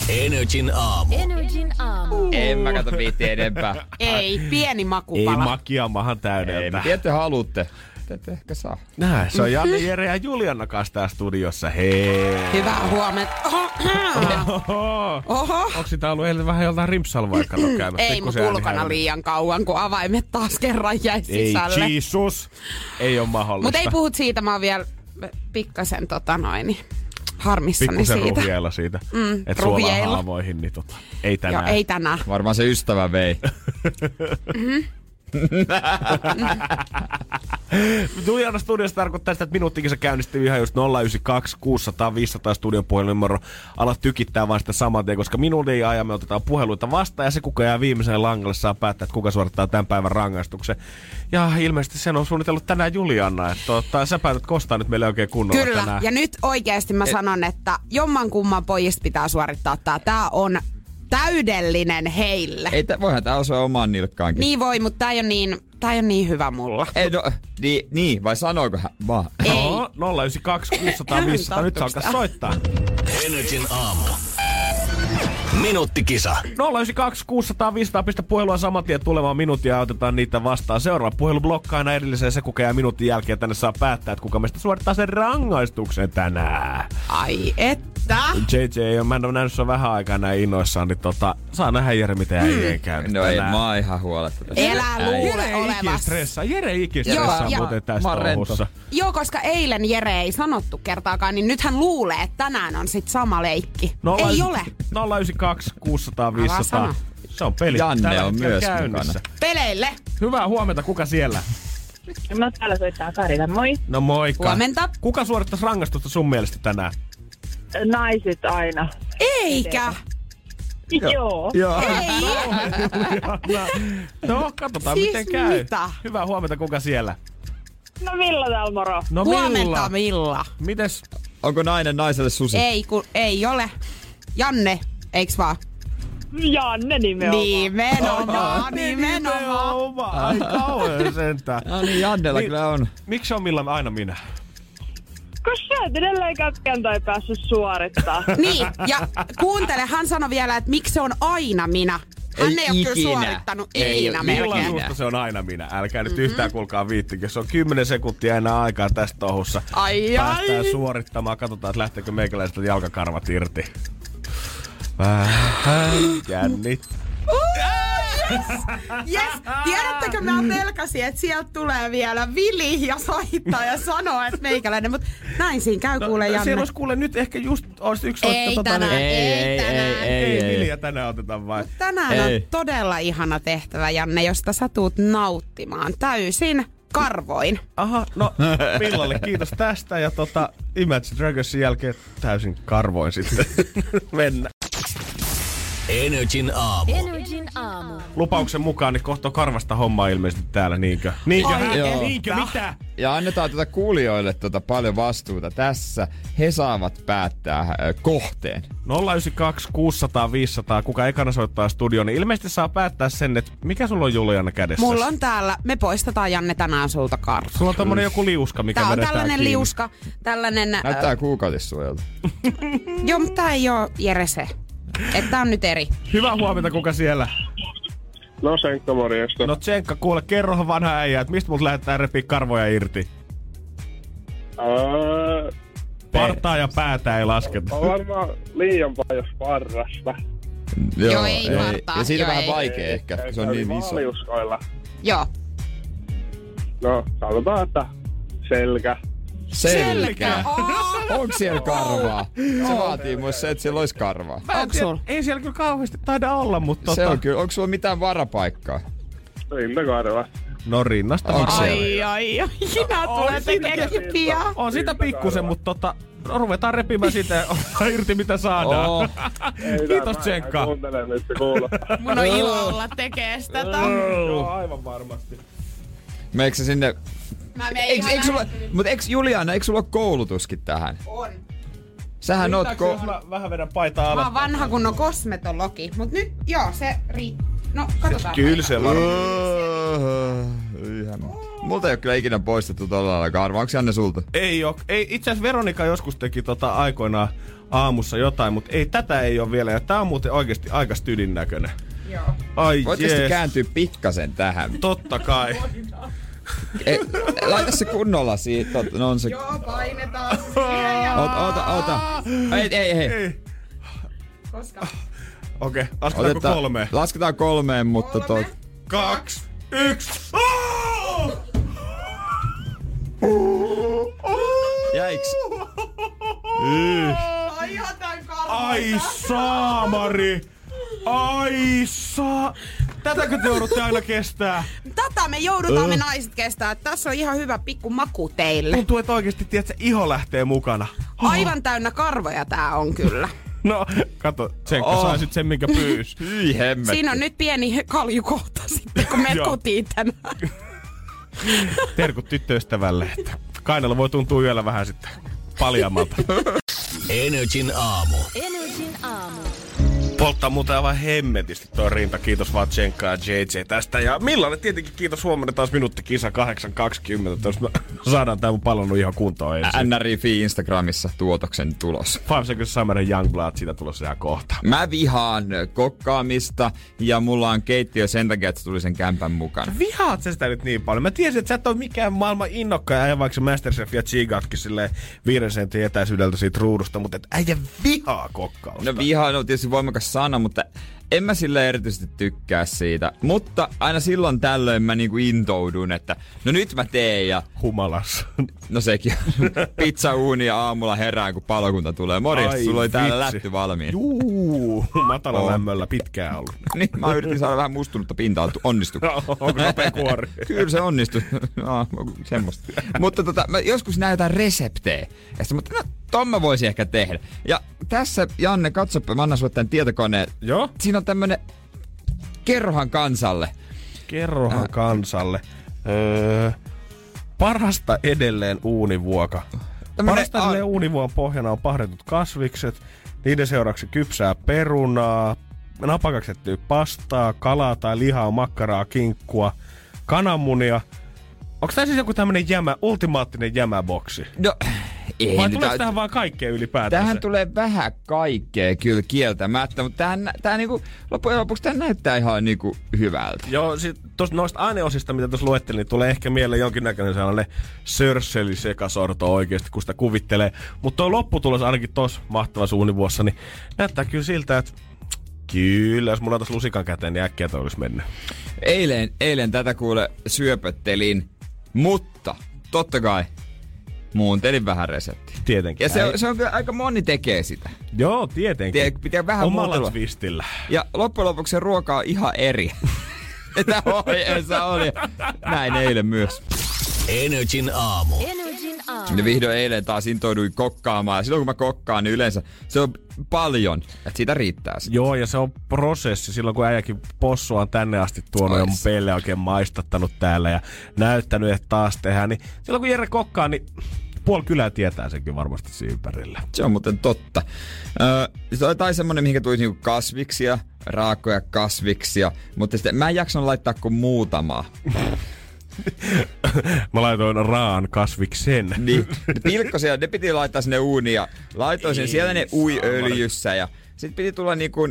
Energin aamu. Energin aamu. En mä kato viitti enempää. Ei, pieni ei makupala. makia mahan Ei, täydeltä. mitä te haluatte? Te ette ehkä saa. Näin, se on Janne, Jere ja Juliana kanssa täällä studiossa. Hei! Hyvää huomenta. Oho. Oho. Onko sitä ollut eilen vähän joltain rimpsalla vaikka käymässä? Ei, mutta ulkona liian kauan, kun avaimet taas kerran jäi Ei, sisälle. Jeesus! Ei ole mahdollista. Mutta ei puhut siitä, mä oon vielä pikkasen tota noin, niin harmissani Pikkusen siitä. ruhjeilla siitä. Mm, että ruhjeilla. suolaa haavoihin, niin tota, ei Joo, tänään. ei tänään. Varmaan se ystävä vei. [laughs] Juliana Studiossa tarkoittaa sitä, että minuuttikin se käynnistyy ihan just 092 600 500 studion puhelinnumero. Ala tykittää vaan sitä saman tien, koska minuutin ajan me otetaan puheluita vastaan ja se kuka jää viimeiseen langalle saa päättää, että kuka suorittaa tämän päivän rangaistuksen. Ja ilmeisesti sen on suunnitellut tänään Juliana, että tota, sä päätät kostaa nyt meille oikein kunnolla Kyllä, tänään. ja nyt oikeasti mä sanon, että jomman kumman pojista pitää suorittaa tää. Tää on täydellinen heille. Ei, tä- voihan tää osua omaan nilkkaankin. Niin voi, mutta tää ei ole niin, tää ei ole niin hyvä mulla. Ei, no, niin, niin, vai sanoiko hän vaan? Ei. No, 092 600 500, nyt saa alkaa soittaa. Energin aamu. Minuuttikisa. 092 600 500 pistä puhelua saman tien tulemaan minuuttia ja otetaan niitä vastaan. Seuraava puhelu blokkaa aina edelliseen se, kuka jää minuutin jälkeen tänne saa päättää, että kuka meistä suorittaa sen rangaistuksen tänään. Ai että. JJ, mä en ole nähnyt sua vähän aikaa näin innoissaan, niin tota, saa nähdä Jere, miten äijien käy. No ei, mä oon ihan huoletta tästä. Elää luule olevas. stressaa. Jere ei ikinä Joo, stressaa ja- muuten tästä touhussa. Joo, koska eilen Jere ei sanottu kertaakaan, niin nyt hän luulee, että tänään on sit sama leikki. Nolla- Ei ole. 092 600 Älä 500. sano. Se on peli. Janne tällä on myös käynnissä. mukana. Peleille. Hyvää huomenta, kuka siellä? No täällä soittaa Karita, moi. No moikka. Huomenta. Kuka suorittaisi rangaistusta sun mielestä tänään? Naiset aina. Eikä. Joo. Joo. Ei. no, katsotaan Siis miten käy. mitä? Hyvää huomenta, kuka siellä? No Villa täällä moro. No Huomenta Milla. Milla. Mites? Onko nainen naiselle susi? Ei, kun ei ole. Janne, eiks vaan? Janne nimenomaan. Nimenomaan, nimenomaan. Oma. Ai kauhean sentään. No niin, Jannella Niin. kyllä on. Miksi on Milla aina minä? Kun sä et edelleenkään tai päässyt suorittaa. [laughs] Niin, ja kuuntele, hän sanoi vielä, että miksi se on aina minä. Hän Ei ei, ole kyllä suorittanut Ei ikinä melkein. Millan suusta se on aina minä. Älkää nyt yhtään kuulkaa viittikin. Se on 10 sekuntia enää aikaa tästä touhussa. Ai Päästään ai. suorittamaan. Katsotaan, että lähteekö meikäläisestä jalkakarvat irti. Vähän [laughs] jännit. Yes. Tiedättekö, mä pelkäsin, että sieltä tulee vielä Vili ja soittaa ja sanoo, että meikäläinen, mutta näin siinä käy kuule No, Janne. siellä olisi kuule nyt ehkä just olisi yksi Ei soitto, tänään, niin- ei, ei, tänään. ei, Ei, ei, ei. Vilja tänään otetaan vai? Tänään Ei. on todella ihana tehtävä, Janne, josta sä tuut nauttimaan täysin karvoin. Aha, no Millalle kiitos tästä ja tota Imagine Dragonsin jälkeen täysin karvoin sitten [laughs] mennä. Energin aamu. Energin aamu. Lupauksen mukaan niin kohta on karvasta hommaa ilmeisesti täällä, niinkö? Niinkö? Ai, joo. Niinkö? Mitä? Ja annetaan tuota kuulijoille tuota paljon vastuuta tässä. He saavat päättää äh, kohteen. 092 600 500, kuka ekana soittaa studioon, niin ilmeisesti saa päättää sen, että mikä sulla on Juliana kädessä. Mulla on täällä, me poistetaan Janne tänään sulta karvo. Sulla on tommonen joku liuska, mikä Tää on tällainen kiinni. liuska, tällainen... Näyttää kuukautissuojelta. Äh, joo, mutta tää ei oo Jere se. Että tää on nyt eri. Hyvää huomenta, kuka siellä? No Senkka, morjesta. No Tsenkka, kuule, kerrohan vanha äijä, että mistä mut lähdetään repiä karvoja irti? Öö, Partaa ja päätä ei lasketa. on varmaan liian paljon sparrasta. Joo, ei vartaa, Ja siinä joo, vähän ei. vaikea ehkä, kun se on niin iso. Liuskoilla. Joo. No, sanotaan, että selkä. Selkä. Oh, Onko siellä karvaa? Se vaatii myös se, että siellä olisi karvaa. Mä en Onks tiedä, sul? Ei siellä kyllä kauheasti taida olla, mutta Se tota... on kyllä. Onko sulla mitään varapaikkaa? Rintakarva. No rinnasta siellä? ai, ai, ai. Sinä tulee tekeekin pian. On sitä pikkusen, mutta tota, ruvetaan repimään sitä irti mitä saadaan. Oo. [laughs] Kiitos Tsenkka. Nyt, kuuluu. Mun on ilo olla tekee sitä. Joo, aivan varmasti. Meikö sinne... Mä menen Eiks, eiks sulla, mut eiks Juliana, eikö sulla ole koulutuskin tähän? On. Sähän oot ko... mä vähän vedän paitaa Mä alas? oon vanha kunnon kosmetologi. Mut nyt, joo, se riittää. No, katsotaan. Kyllä se varmaan. Ihan. Multa ei ole kyllä ikinä poistettu tolla lailla karva. Onko Janne sulta? Ei oo. Ei, itse asiassa Veronika joskus teki tota aikoinaan aamussa jotain, mutta ei, tätä ei ole vielä. Ja tää on muuten oikeasti aika stydin näköinen. Joo. Ai jees. kääntyä pikkasen tähän? Totta kai. E, laita se kunnolla siitä. No on se... Joo, painetaan siihen ja... Ota, ota, ota. Ei, ei, ei. Ei. Koska... Okei, okay, lasketaanko Otetaan- kolmeen? Lasketaan kolmeen, mutta Kolme. tot... Kaksi, yksi. Oh! Jäiks? Ai saamari! Ai saa... Tätäkö te joudutte aina kestää? Tätä me joudutaan me naiset kestää. Tässä on ihan hyvä pikku maku teille. Tuntuu, että oikeesti, tiedät, iho lähtee mukana. Aivan täynnä karvoja tää on kyllä. No, kato, Tsenkka Oh. oh. sai sit sen, minkä pyys. Hyi hemmetti. Siinä on nyt pieni kaljukohta sitten, kun me Joo. kotiin tänään. Terkut tyttöystävälle, että kainalla voi tuntua yöllä vähän sitten paljammalta. Energin aamu. Energin aamu. Polttaa muuten aivan hemmetisti tuo rinta. Kiitos vaan Tsenkka ja JJ tästä. Ja millainen tietenkin kiitos huomenna taas minuutti kisa 8.20. Jos saadaan tämä mun pallon ihan kuntoon ensin. NRI Instagramissa tuotoksen tulos. Five Seconds Summer Youngblood, siitä tulossa ihan kohta. Mä vihaan kokkaamista ja mulla on keittiö sen takia, että se tuli sen kämpän mukana. Vihaat sä sitä nyt niin paljon? Mä tiesin, että sä et ole mikään maailman innokkaan äijä, vaikka Masterchef ja Chigatkin silleen viiden sentin etäisyydeltä siitä ruudusta, mutta et äijä vihaa kokkausta. No vihaan on tietysti voimakas sana, mutta en mä sille erityisesti tykkää siitä. Mutta aina silloin tällöin mä niinku intoudun, että no nyt mä teen ja Humalassa. [laughs] no sekin. Pizza uuni ja aamulla herään, kun palokunta tulee. Morjesta, Ai sulla oli täällä lätty valmiin. Juu, matala On. lämmöllä pitkään ollut. [laughs] Niin, mä yritin saada vähän mustunutta pintaa. Onnistu. [laughs] Onko nopea kuori? Kyllä se onnistui. No, semmoista. mutta tota, mä joskus jotain reseptejä. Ja sitten, mutta no, ton mä voisin ehkä tehdä. Ja tässä, Janne, katsoppa, mä annan sulle tämän tietokoneen. Joo. Siinä on tämmönen kerrohan kansalle. Kerrohan Äh. kansalle. Öö, parasta edelleen uunivuoka. Tämmönen Parasta a- edelleen uunivuon pohjana on pahdetut kasvikset. Niiden seuraavaksi kypsää perunaa, napakaksettyä pastaa, kalaa tai lihaa, makkaraa, kinkkua, kananmunia. Onko tämä siis joku tämmönen jämä, ultimaattinen jämäboksi? No, ei Vai tuleeko tää- tähän vaan kaikkea ylipäätään? Tähän tulee vähän kaikkea kyllä kieltämättä, mutta tää, tää niinku, loppujen lopuksi tää näyttää ihan niinku hyvältä. Joo, sit tos, noista aineosista, mitä tuossa luettelin, niin tulee ehkä mieleen jonkinnäköinen sellainen sörsseli sekasorto oikeasti, kun sitä kuvittelee. Mutta tuo lopputulos ainakin tuossa mahtavassa uunivuossa, niin näyttää kyllä siltä, että kyllä, jos mulla on tuossa lusikan käteen, niin äkkiä toi olisi mennyt. Eilen, eilen tätä kuule syöpöttelin, mutta totta kai muuntelin vähän reseptiä. Tietenkin. Ja se, se on kyllä, aika moni tekee sitä. Joo, tietenkin. Tie, pitää vähän Omalla muutella. twistillä. Ja loppujen lopuksi se ruoka on ihan eri. [laughs] Tämä ohjeessa oli. Näin eilen myös. Energin aamu. Energin aamu. Ja vihdoin eilen taas intouduin kokkaamaan. Ja silloin kun mä kokkaan, niin yleensä se on paljon. Että siitä riittää. Sit. Joo, ja se on prosessi. Silloin kun äijäkin possua on tänne asti tuonut ja mun Ois. pelle oikein maistattanut täällä ja näyttänyt, että taas tehdään, niin silloin kun Jere kokkaa, niin puoli kylää tietää senkin varmasti siinä ympärillä. Se on muuten totta. Öö, se on jotain semmonen, mihinkä tulisi niinku kasviksia, raakoja kasviksia, mutta sitten mä en jaksanut laittaa kuin muutamaa. [laughs] Mä laitoin raan kasviksen. Niin, pilkkosia, ne piti laittaa sinne uuniin ja laitoin sen, siellä ne ui öljyssä ja sitten piti tulla niinku,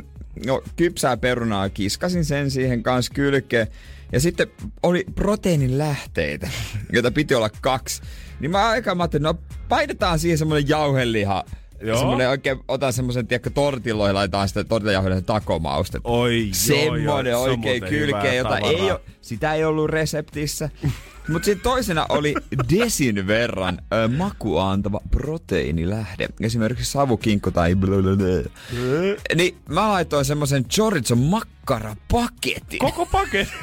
no, kypsää perunaa, kiskasin sen siihen kanssa kylkeen. Ja sitten oli proteiinin lähteitä, joita piti olla kaksi. Niin mä aikaan mä ajattelin, no painetaan siihen semmonen jauheliha. Joo. Semmonen oikein, otan semmosen, tiedätkö, tortilloihin, laitetaan sitä tortilajauhelihan takomausta. Oi, joo, Semmonen joo, oikein kylkeä, jota tavaraa. ei ole, sitä ei ollut reseptissä. [laughs] Mutta sitten toisena oli desin verran ö, makua antava proteiinilähde. Esimerkiksi savukinkko tai blablabla. Niin mä laitoin semmosen chorizo makkarapaketin, Koko paketti.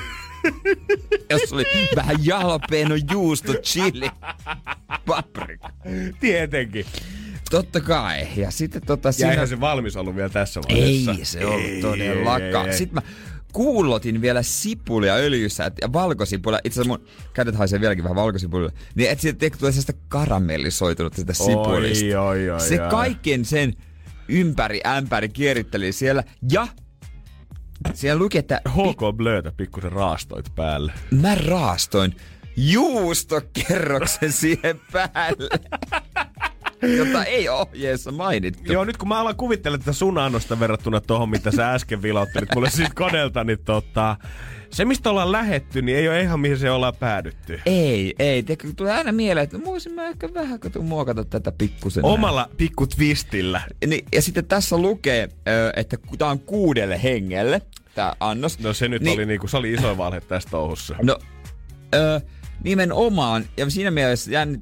[laughs] jossa oli vähän jalapeno, juusto, chili, paprika. Tietenkin. Totta kai. Ja sitten tota Ja siinä... eihän se valmis ollut vielä tässä Ei vaiheessa. se ollut todellakaan. ei, ei. Sitten mä kuulotin vielä sipulia öljyssä et- ja valkosipulia. Itse asiassa mun kädet haisee vieläkin vähän valkosipulia. Niin et siitä tulee sellaista karamellisoitunutta sitä sipulista. Oi, oi, oi, Se oi. kaiken sen ympäri ämpäri kieritteli siellä. Ja siellä luki, että HK Blötä pikkusen raastoit päälle. mä raastoin juustokerroksen siihen päälle. [laughs] jota ei ohjeessa mainittu. Joo, nyt kun mä alan kuvittelemaan tätä sun annosta verrattuna tuohon, mitä sä äsken vilauttelit mulle siitä koneelta, niin tota, se mistä ollaan lähetty, niin ei ole ihan mihin se ollaan päädytty. Ei, ei. Tiedätkö, tulee aina mieleen, että voisin mä ehkä vähän kato muokata tätä pikkusen. Omalla pikku twistillä. Niin, ja sitten tässä lukee, että tämä on kuudelle hengelle, tämä annos. No se nyt Niin- niin. oli niinku, se oli iso valhe tässä touhussa. No, ö, nimenomaan, ja siinä mielessä jänn,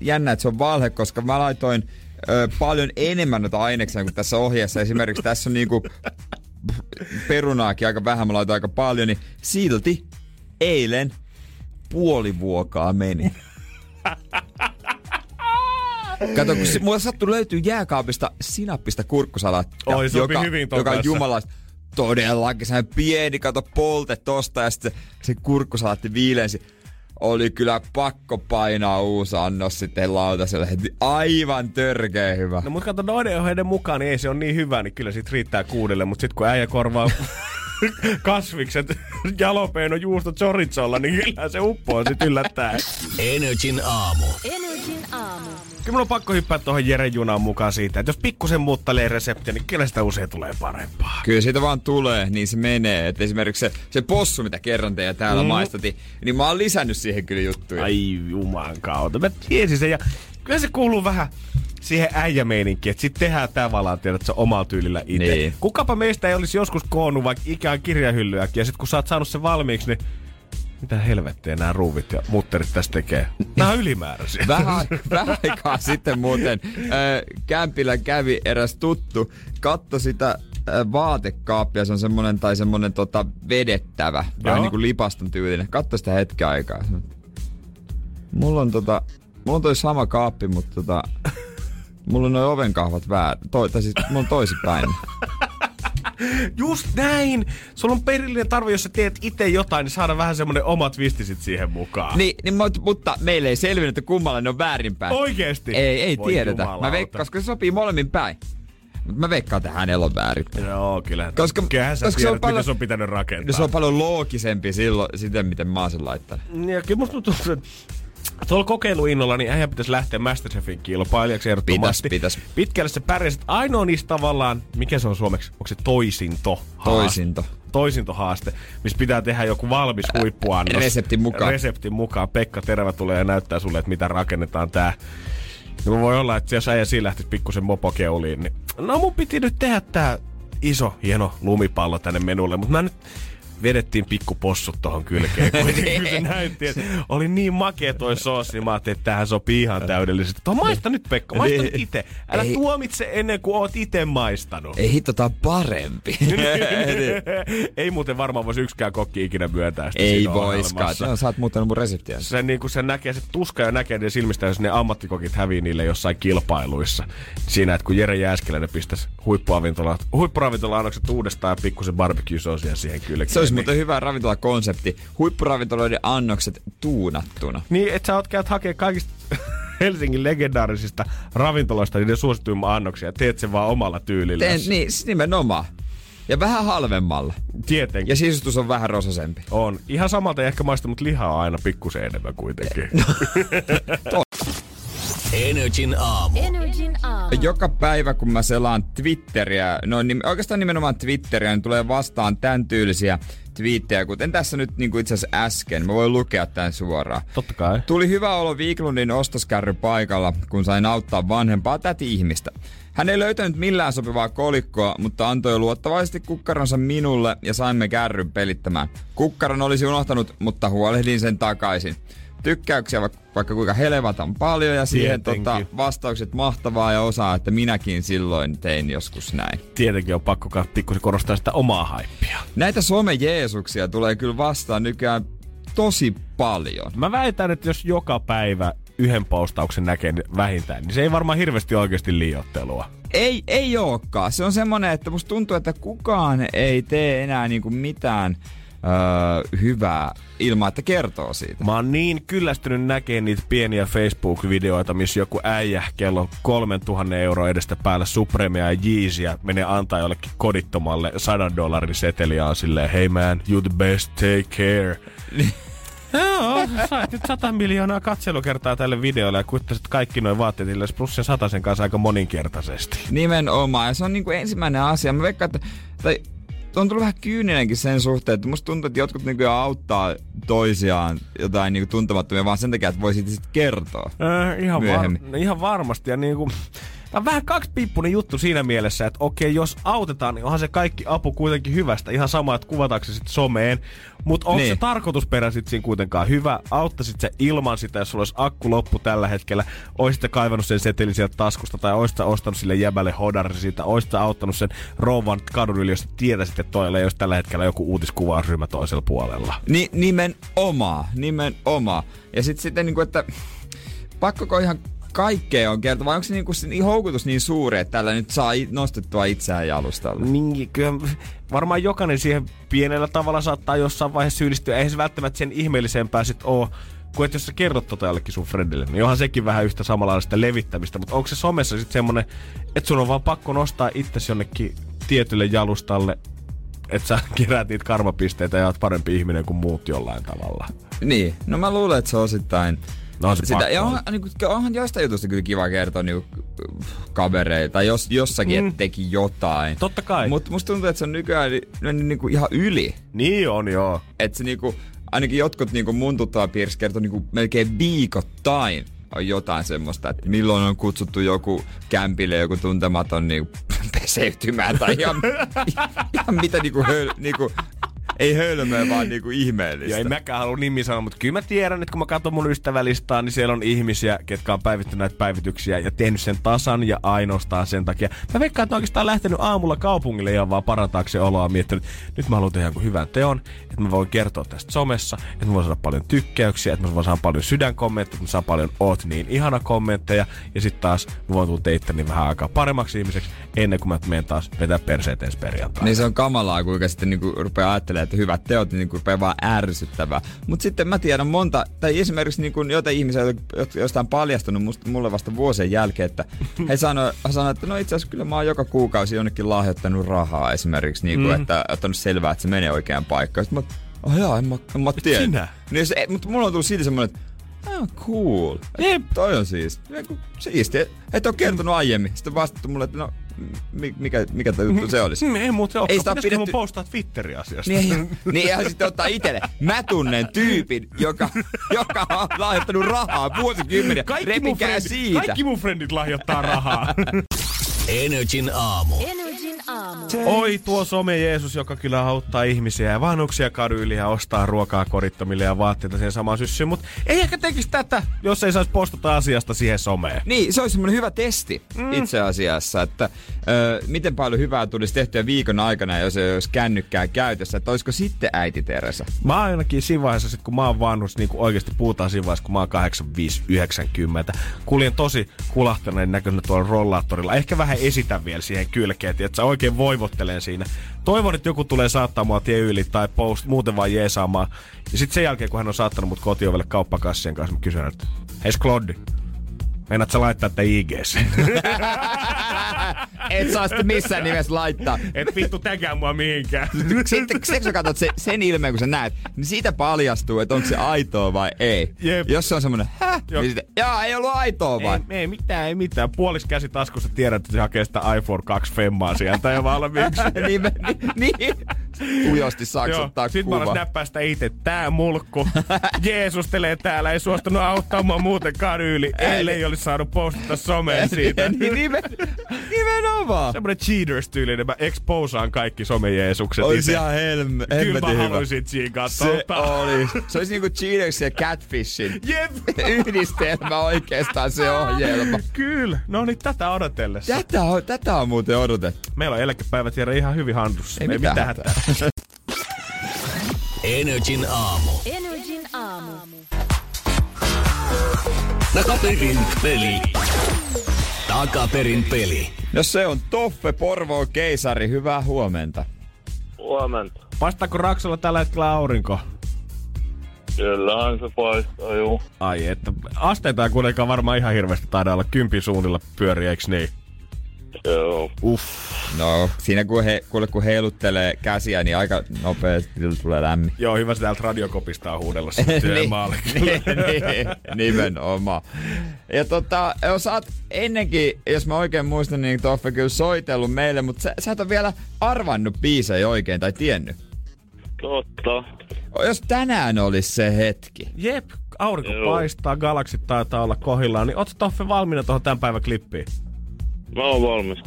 jännä, että se on valhe, koska mä laitoin ö, paljon enemmän noita aineksia kuin tässä ohjeessa. Esimerkiksi tässä on niinku perunaakin aika vähän, mä laitoin aika paljon, niin silti eilen puoli vuokaa meni. Kato, kun se, mulla sattui löytyy jääkaapista sinappista kurkkusalaattia, Oi, joka, hyvin joka on kanssa. jumalasta todellakin sehän pieni, kato polte tosta ja sitten se kurkkusalaatti viilensi. Oli kyllä pakko painaa uusi annos sitten lautaselle heti. Aivan törkeä hyvä. No mut kato noiden ohjeiden mukaan, niin ei se ole niin hyvä, niin kyllä sit riittää kuudelle. Mut sit kun äijä korvaa [laughs] kasvikset jalopeino juusto chorizolla, niin kyllä se uppoo sit yllättäen. Energin aamu. Energin aamu. Kyllä mun on pakko hyppää tuohon Jeren junaan mukaan siitä, että jos pikkusen muuttelee reseptiä, niin kyllä sitä usein tulee parempaa. Kyllä siitä vaan tulee, niin se menee. Et esimerkiksi se, se possu, mitä kerran teidän täällä mm. maistatin, niin mä oon lisännyt siihen kyllä juttuja. Ai juman kautta. Mä tiesin sen ja kyllä se kuuluu vähän siihen äijämeininkiin, että sit tehdään tavallaan, tiedät, se omalla tyylillä itse. Niin. Kukapa meistä ei olisi joskus koonnut vaikka ikään kirjahyllyäkin, ja sit kun sä oot saanut sen valmiiksi, niin mitä helvettiä nämä ruuvit ja mutterit tässä tekee? Nämä on ylimääräisiä. [laughs] Vähän, vähän aikaa sitten muuten äh, kämpillä kävi eräs tuttu, katto sitä äh, vaatekaappia, se on semmonen, tai semmonen tota, vedettävä, vähän Joo. niin kuin lipaston tyylinen. Katso sitä hetken aikaa. Mulla on tota, mulla on toi sama kaappi, mutta tota, mulla on noin ovenkahvat väärä, toi, tai siis mulla on toisinpäin. [laughs] Just näin! Sulla on perillinen tarve, jos sä teet itse jotain, niin saada vähän semmonen omat twistisit siihen mukaan. Niin, niin mut- mutta meille ei selvinnyt, että kummalla ne on väärinpäin. Oikeesti? Ei, ei Voi tiedetä. jumalauta. Mä veikkaan, koska se sopii molemmin päin. Mutta mä veikkaan, että hänellä on väärinpäin. Joo, kyllä. Koska- Kyllähän sä koska se tiedät, on paljon- mitä se on pitänyt rakentaa. No se on paljon loogisempi silloin, siten miten mä oon sen laittanut. Ja kyllä musta tuntuu, että tuolla kokeiluinnolla niin äijä pitäisi lähteä Masterchefin kilpailijaksi ehdottomasti. Pitäis, pitäis. Pitkälle se pärjäsi. Ainoa niistä tavallaan, mikä se on suomeksi, onko se toisinto? Toisinto. Toisintohaaste, missä pitää tehdä joku valmis huippuannos. reseptin mukaan. Reseptin mukaan. Pekka Terävä tulee ja näyttää sulle, että mitä rakennetaan tää. No voi olla, että jos äijä siinä lähtisi pikkusen mopokeuliin, niin... No mun piti nyt tehdä tää iso, hieno lumipallo tänne menulle, mutta mä nyt vedettiin pikkupossut tohon kylkeen. Kuitenkin kun se näytti, että oli niin makea toi soosi, niin mä ajattelin, että tämähän sopii ihan täydellisesti. Tuo maista nyt Pekka, maista nyt itse. Älä Ei. tuomitse ennen kuin oot itse maistanut. Ei hitto, tää parempi. [laughs] Ei muuten varmaan voisi yksikään kokki ikinä myöntää sitä Ei voiskaan. No, sä oot muuttanut mun reseptiä. Se, niin kun se näkee, se tuska ja näkee niiden silmistä, jos ne ammattikokit hävii niille jossain kilpailuissa. Siinä, että kun Jere Jääskeläinen pistäisi huippuavintola, huippuravintola-annokset uudestaan ja pikkusen barbecue-soosia siihen kylkeen. Se olisi niin, muuten hyvä ravintolakonsepti. Huippuravintoloiden annokset tuunattuna. Niin, että sä oot käyt hakea kaikista [laughs] Helsingin legendaarisista ravintoloista niiden suosituimman annoksia ja teet sen vaan omalla tyylillä. Teen, niin, siis nimenomaan. Ja vähän halvemmalla. Tietenkin. Ja sisustus on vähän rosasempi. On. Ihan samalta ei ehkä maista, mutta lihaa on aina pikkusen enemmän kuitenkin. [laughs] Energin aamu. Energin aamu. Joka päivä, kun mä selaan Twitteriä, no nim, oikeastaan nimenomaan Twitteriä, niin tulee vastaan tämän tyylisiä twiittejä, kuten tässä nyt niin kuin itse asiassa äsken. Mä voin lukea tämän suoraan. Totta kai. Tuli hyvä olo Viiklundin ostoskärry paikalla, kun sain auttaa vanhempaa täti-ihmistä. Hän ei löytänyt millään sopivaa kolikkoa, mutta antoi luottavaisesti kukkaronsa minulle ja saimme kärryn pelittämään. Kukkaron olisi unohtanut, mutta huolehdin sen takaisin. Tykkäyksiä va- vaikka kuinka helevatan paljon ja siihen tota, vastaukset mahtavaa ja osaa, että minäkin silloin tein joskus näin. Tietenkin on pakko pikkusen korostaa sitä omaa haippia. Näitä some-jeesuksia tulee kyllä vastaan nykyään tosi paljon. Mä väitän, että jos joka päivä yhden postauksen näkee vähintään, niin se ei varmaan hirveästi oikeasti liiottelua. Ei, ei olekaan. Se on semmonen, että musta tuntuu, että kukaan ei tee enää niinku mitään öö, hyvää ilman, että kertoo siitä. Mä oon niin kyllästynyt näkemään niitä pieniä Facebook-videoita, missä joku äijä kello 3000 euroa edestä päällä Supremea ja Yeezyä menee antaa jollekin kodittomalle 100 dollarin seteliä on silleen, hey man, you the best, take care. [laughs] Joo, sait nyt 100 miljoonaa katselukertaa tälle videolle ja kuittasit kaikki noin vaatteet itsellesi plus sen sen kanssa aika moninkertaisesti. Nimenomaan. Ja se on niinku ensimmäinen asia. Mä veikkaan, että tai on tullut vähän kyyninenkin sen suhteen, että musta tuntuu, että jotkut niinku auttaa toisiaan jotain niinku tuntemattomia vaan sen takia, että voi siitä sitten kertoa. Äh, ihan, Myöhemmin. var- ihan varmasti. Ja niinku, Tämä on vähän kaksipiippunen juttu siinä mielessä, että okei, jos autetaan, niin onhan se kaikki apu kuitenkin hyvästä. Ihan sama, että kuvataanko se sitten someen. Mutta onko Niin. se tarkoitusperä sitten siinä kuitenkaan hyvä? Auttaisit se ilman sitä, jos sulla olisi akku loppu tällä hetkellä. Oisit kaivannut sen setelin sieltä taskusta tai oisit ostanut sille jäbälle hodari siitä. Oisit auttanut sen rouvan kadun yli, jos tietäisit, että toilla ei olisi tällä hetkellä joku uutiskuvausryhmä toisella puolella. Ni, nimenomaan, nimenomaan. Ja sitten sitten niinku, että pakkoko ihan kaikkea on kerta, vai onko se niinku niin houkutus niin suuri, että tällä nyt saa nostettua itseään jalustalle? Niin, kyllä varmaan jokainen siihen pienellä tavalla saattaa jossain vaiheessa syyllistyä. Eihän se välttämättä sen ihmeellisempää sit oo, kuin että jos sä kerrot tota jollekin sun friendille, niin onhan sekin vähän yhtä samanlaista levittämistä. Mutta onko se somessa sitten semmonen, että sun on vaan pakko nostaa itsesi jonnekin tietylle jalustalle, että sä [laughs] keräät niitä karmapisteitä ja oot parempi ihminen kuin muut jollain tavalla. Niin, no mä luulen, että se osittain No on se sitä. pakko Ja onhan, niin kuin, onhan joistain jutusta kyllä kiva kertoa niin kavereita, tai jos, jossakin, Mm. että teki jotain. Totta kai. Mutta musta tuntuu, että se on nykyään niin, niin kuin ihan yli. Niin on, joo. Että se niinku, ainakin jotkut niinku mun tuttava piirissä kertoo niinku melkein viikoittain on jotain semmoista, että milloin on kutsuttu joku kämpille joku tuntematon niinku [laughs] peseytymään tai ihan, [laughs] ihan mitä niinku, höl, niinku ei hölmöä, vaan niinku ihmeellistä. Ja ei mäkään halua nimi sanoa, mutta kyllä mä tiedän, että kun mä katson mun ystävälistaa, niin siellä on ihmisiä, ketkä on päivittänyt näitä päivityksiä ja tehnyt sen tasan ja ainoastaan sen takia. Mä veikkaan, että ne oikeastaan lähtenyt aamulla kaupungille ihan vaan parantaakseen oloa miettinyt, että nyt mä haluan tehdä jonkun hyvän teon, että mä voin kertoa tästä somessa, että mä voin saada paljon tykkäyksiä, että mä voin saada paljon sydänkommentteja, että mä saan paljon oot niin ihana kommentteja ja sitten taas mä voin tuntea itteni vähän aikaa paremmaksi ihmiseksi ennen kuin mä menen taas vetää perseet ensi perjantaina. Niin se on kamalaa, kuinka sitten niinku rupeaa ajattelemaan, että hyvät teot niin niinku rupeaa vaan ärsyttävää. Mutta sitten mä tiedän monta, tai esimerkiksi niinku jotain ihmisiä, jotka joista on paljastunut musta, mulle vasta vuosien jälkeen, että [laughs] he sanoi, sano, että no itse asiassa kyllä mä oon joka kuukausi jonnekin lahjoittanut rahaa esimerkiksi, niinku, Mm. että ottanut selvää, että se menee oikeaan paikkaan. Sitten mä, oh jaa, en mä, en mä tiedä. sinä? Niin se, mutta mulla on tullut siitä semmoinen, että Ah, cool. Jep. Toi on siis. Eiku, Siistiä. Et oo kertonut aiemmin. Sitten vastattu mulle, että no, mikä, mikä tämä juttu se olisi. [laughs] Ei muuten ole. Ei sitä Pitäisikö mun pidetty- postaa Twitterin asiasta? Niin, niin eihän sitten ottaa itelle. Mä tunnen tyypin, joka, joka on lahjoittanut rahaa vuosikymmeniä. Repikää frendit, siitä. kaikki mun frendit lahjoittaa rahaa. [laughs] Energin aamu. Energin aamu. Oi tuo some Jeesus, joka kyllä auttaa ihmisiä ja vanhuksia kaduille ja ostaa ruokaa korittomille ja vaatteita siihen samaan syssyyn. Mutta ei ehkä tekisi tätä, jos ei saisi postata asiasta siihen someen. Niin, se olisi semmoinen hyvä testi mm. itse asiassa, että ö, miten paljon hyvää tulisi tehtyä viikon aikana, jos ei olisi kännykkää käytössä, että olisiko sitten äiti Teresa? Mä oon ainakin siinä vaiheessa, sit kun mä oon vanhus, niin kuin oikeasti puhutaan siinä vaiheessa, kun mä oon 85-90. Kuljen tosi kulahtaneen näköisenä tuolla rollaattorilla. Ehkä vähän esitän vielä siihen kylkeen, että oikein voivottelen siinä. Toivon, että joku tulee saattaa mua tie yli tai post, muuten vaan jeesaamaan. Ja sitten sen jälkeen, kun hän on saattanut mut kotiovelle kauppakassien kanssa, mä kysyn, että hei Skloddi, meinaat sä laittaa tätä IGC? [laughs] Et saa sitten missään nimessä laittaa. Et vittu täkää mua mihinkään. [laughs] Sitten kun sä katsot se, sen ilmeen, kun sä näet, niin siitä paljastuu, että onko se aitoa vai ei. Jep. Jos se on semmonen, häh? Joo. Niin sitten, jaa, ei ollut aitoa vai? Ei, ei mitään, ei mitään. Puolis käsi taskussa tiedät, että se hakee sitä iPhone 2 femmaa sieltä jo valmiiksi. [laughs] niin, me- niin, niin. [laughs] Ujosti saksuttaa Sitten mä alas näppää sitä itse. Tää mulkku [laughs] Jeesustelee täällä, ei suostunut auttaa mua muutenkaan yli, ellei olisi saanut postata someen siitä. niin, nimen, nimenomaan. Semmoinen cheaters-tyylinen, mä exposaan kaikki some-Jeesukset Olisi itse. ihan helme, Kyllä mä haluaisin tsiikaa Se tota. oli. Se olisi niinku Cheaters ja Catfishin Jep. [laughs] yhdistelmä oikeastaan se ohjelma. Kyllä. No niin, tätä odotellessa. Tätä on, tätä on muuten odotettu. Meillä on eläkepäivät vielä ihan hyvin handussa. Ei mitään hätää. Energin aamu. Energin aamu. Takaperin peli. Takaperin peli. No se on Toffe Porvoon keisari. Hyvää huomenta. Huomenta. Paistaako Raksolla tällä hetkellä aurinko? Kyllähän se paistaa, juu. Ai että, asteita ei kuitenkaan varmaan ihan hirveästi taida olla kympin suunnilla pyöriä, eiks niin? Joo. Uff. No, siinä kun, he, kuule, kun heiluttelee käsiä, niin aika nopeasti tulee lämmin. Joo, hyvä se täältä radiokopista on huudella sitten [laughs] työmaalle. niin, [laughs] niin, nimenomaan. Ja tota, jos oot ennenkin, jos mä oikein muistan, niin Toffe kyllä soitellut meille, mutta sä, sä et ole vielä arvannut biisejä oikein tai tiennyt. Totta. Jos tänään olisi se hetki. Jep, aurinko Joo. paistaa, galaksit taitaa olla kohillaan, niin ootko Toffe valmiina tuohon tämän päivän klippiin? Mä oon valmis.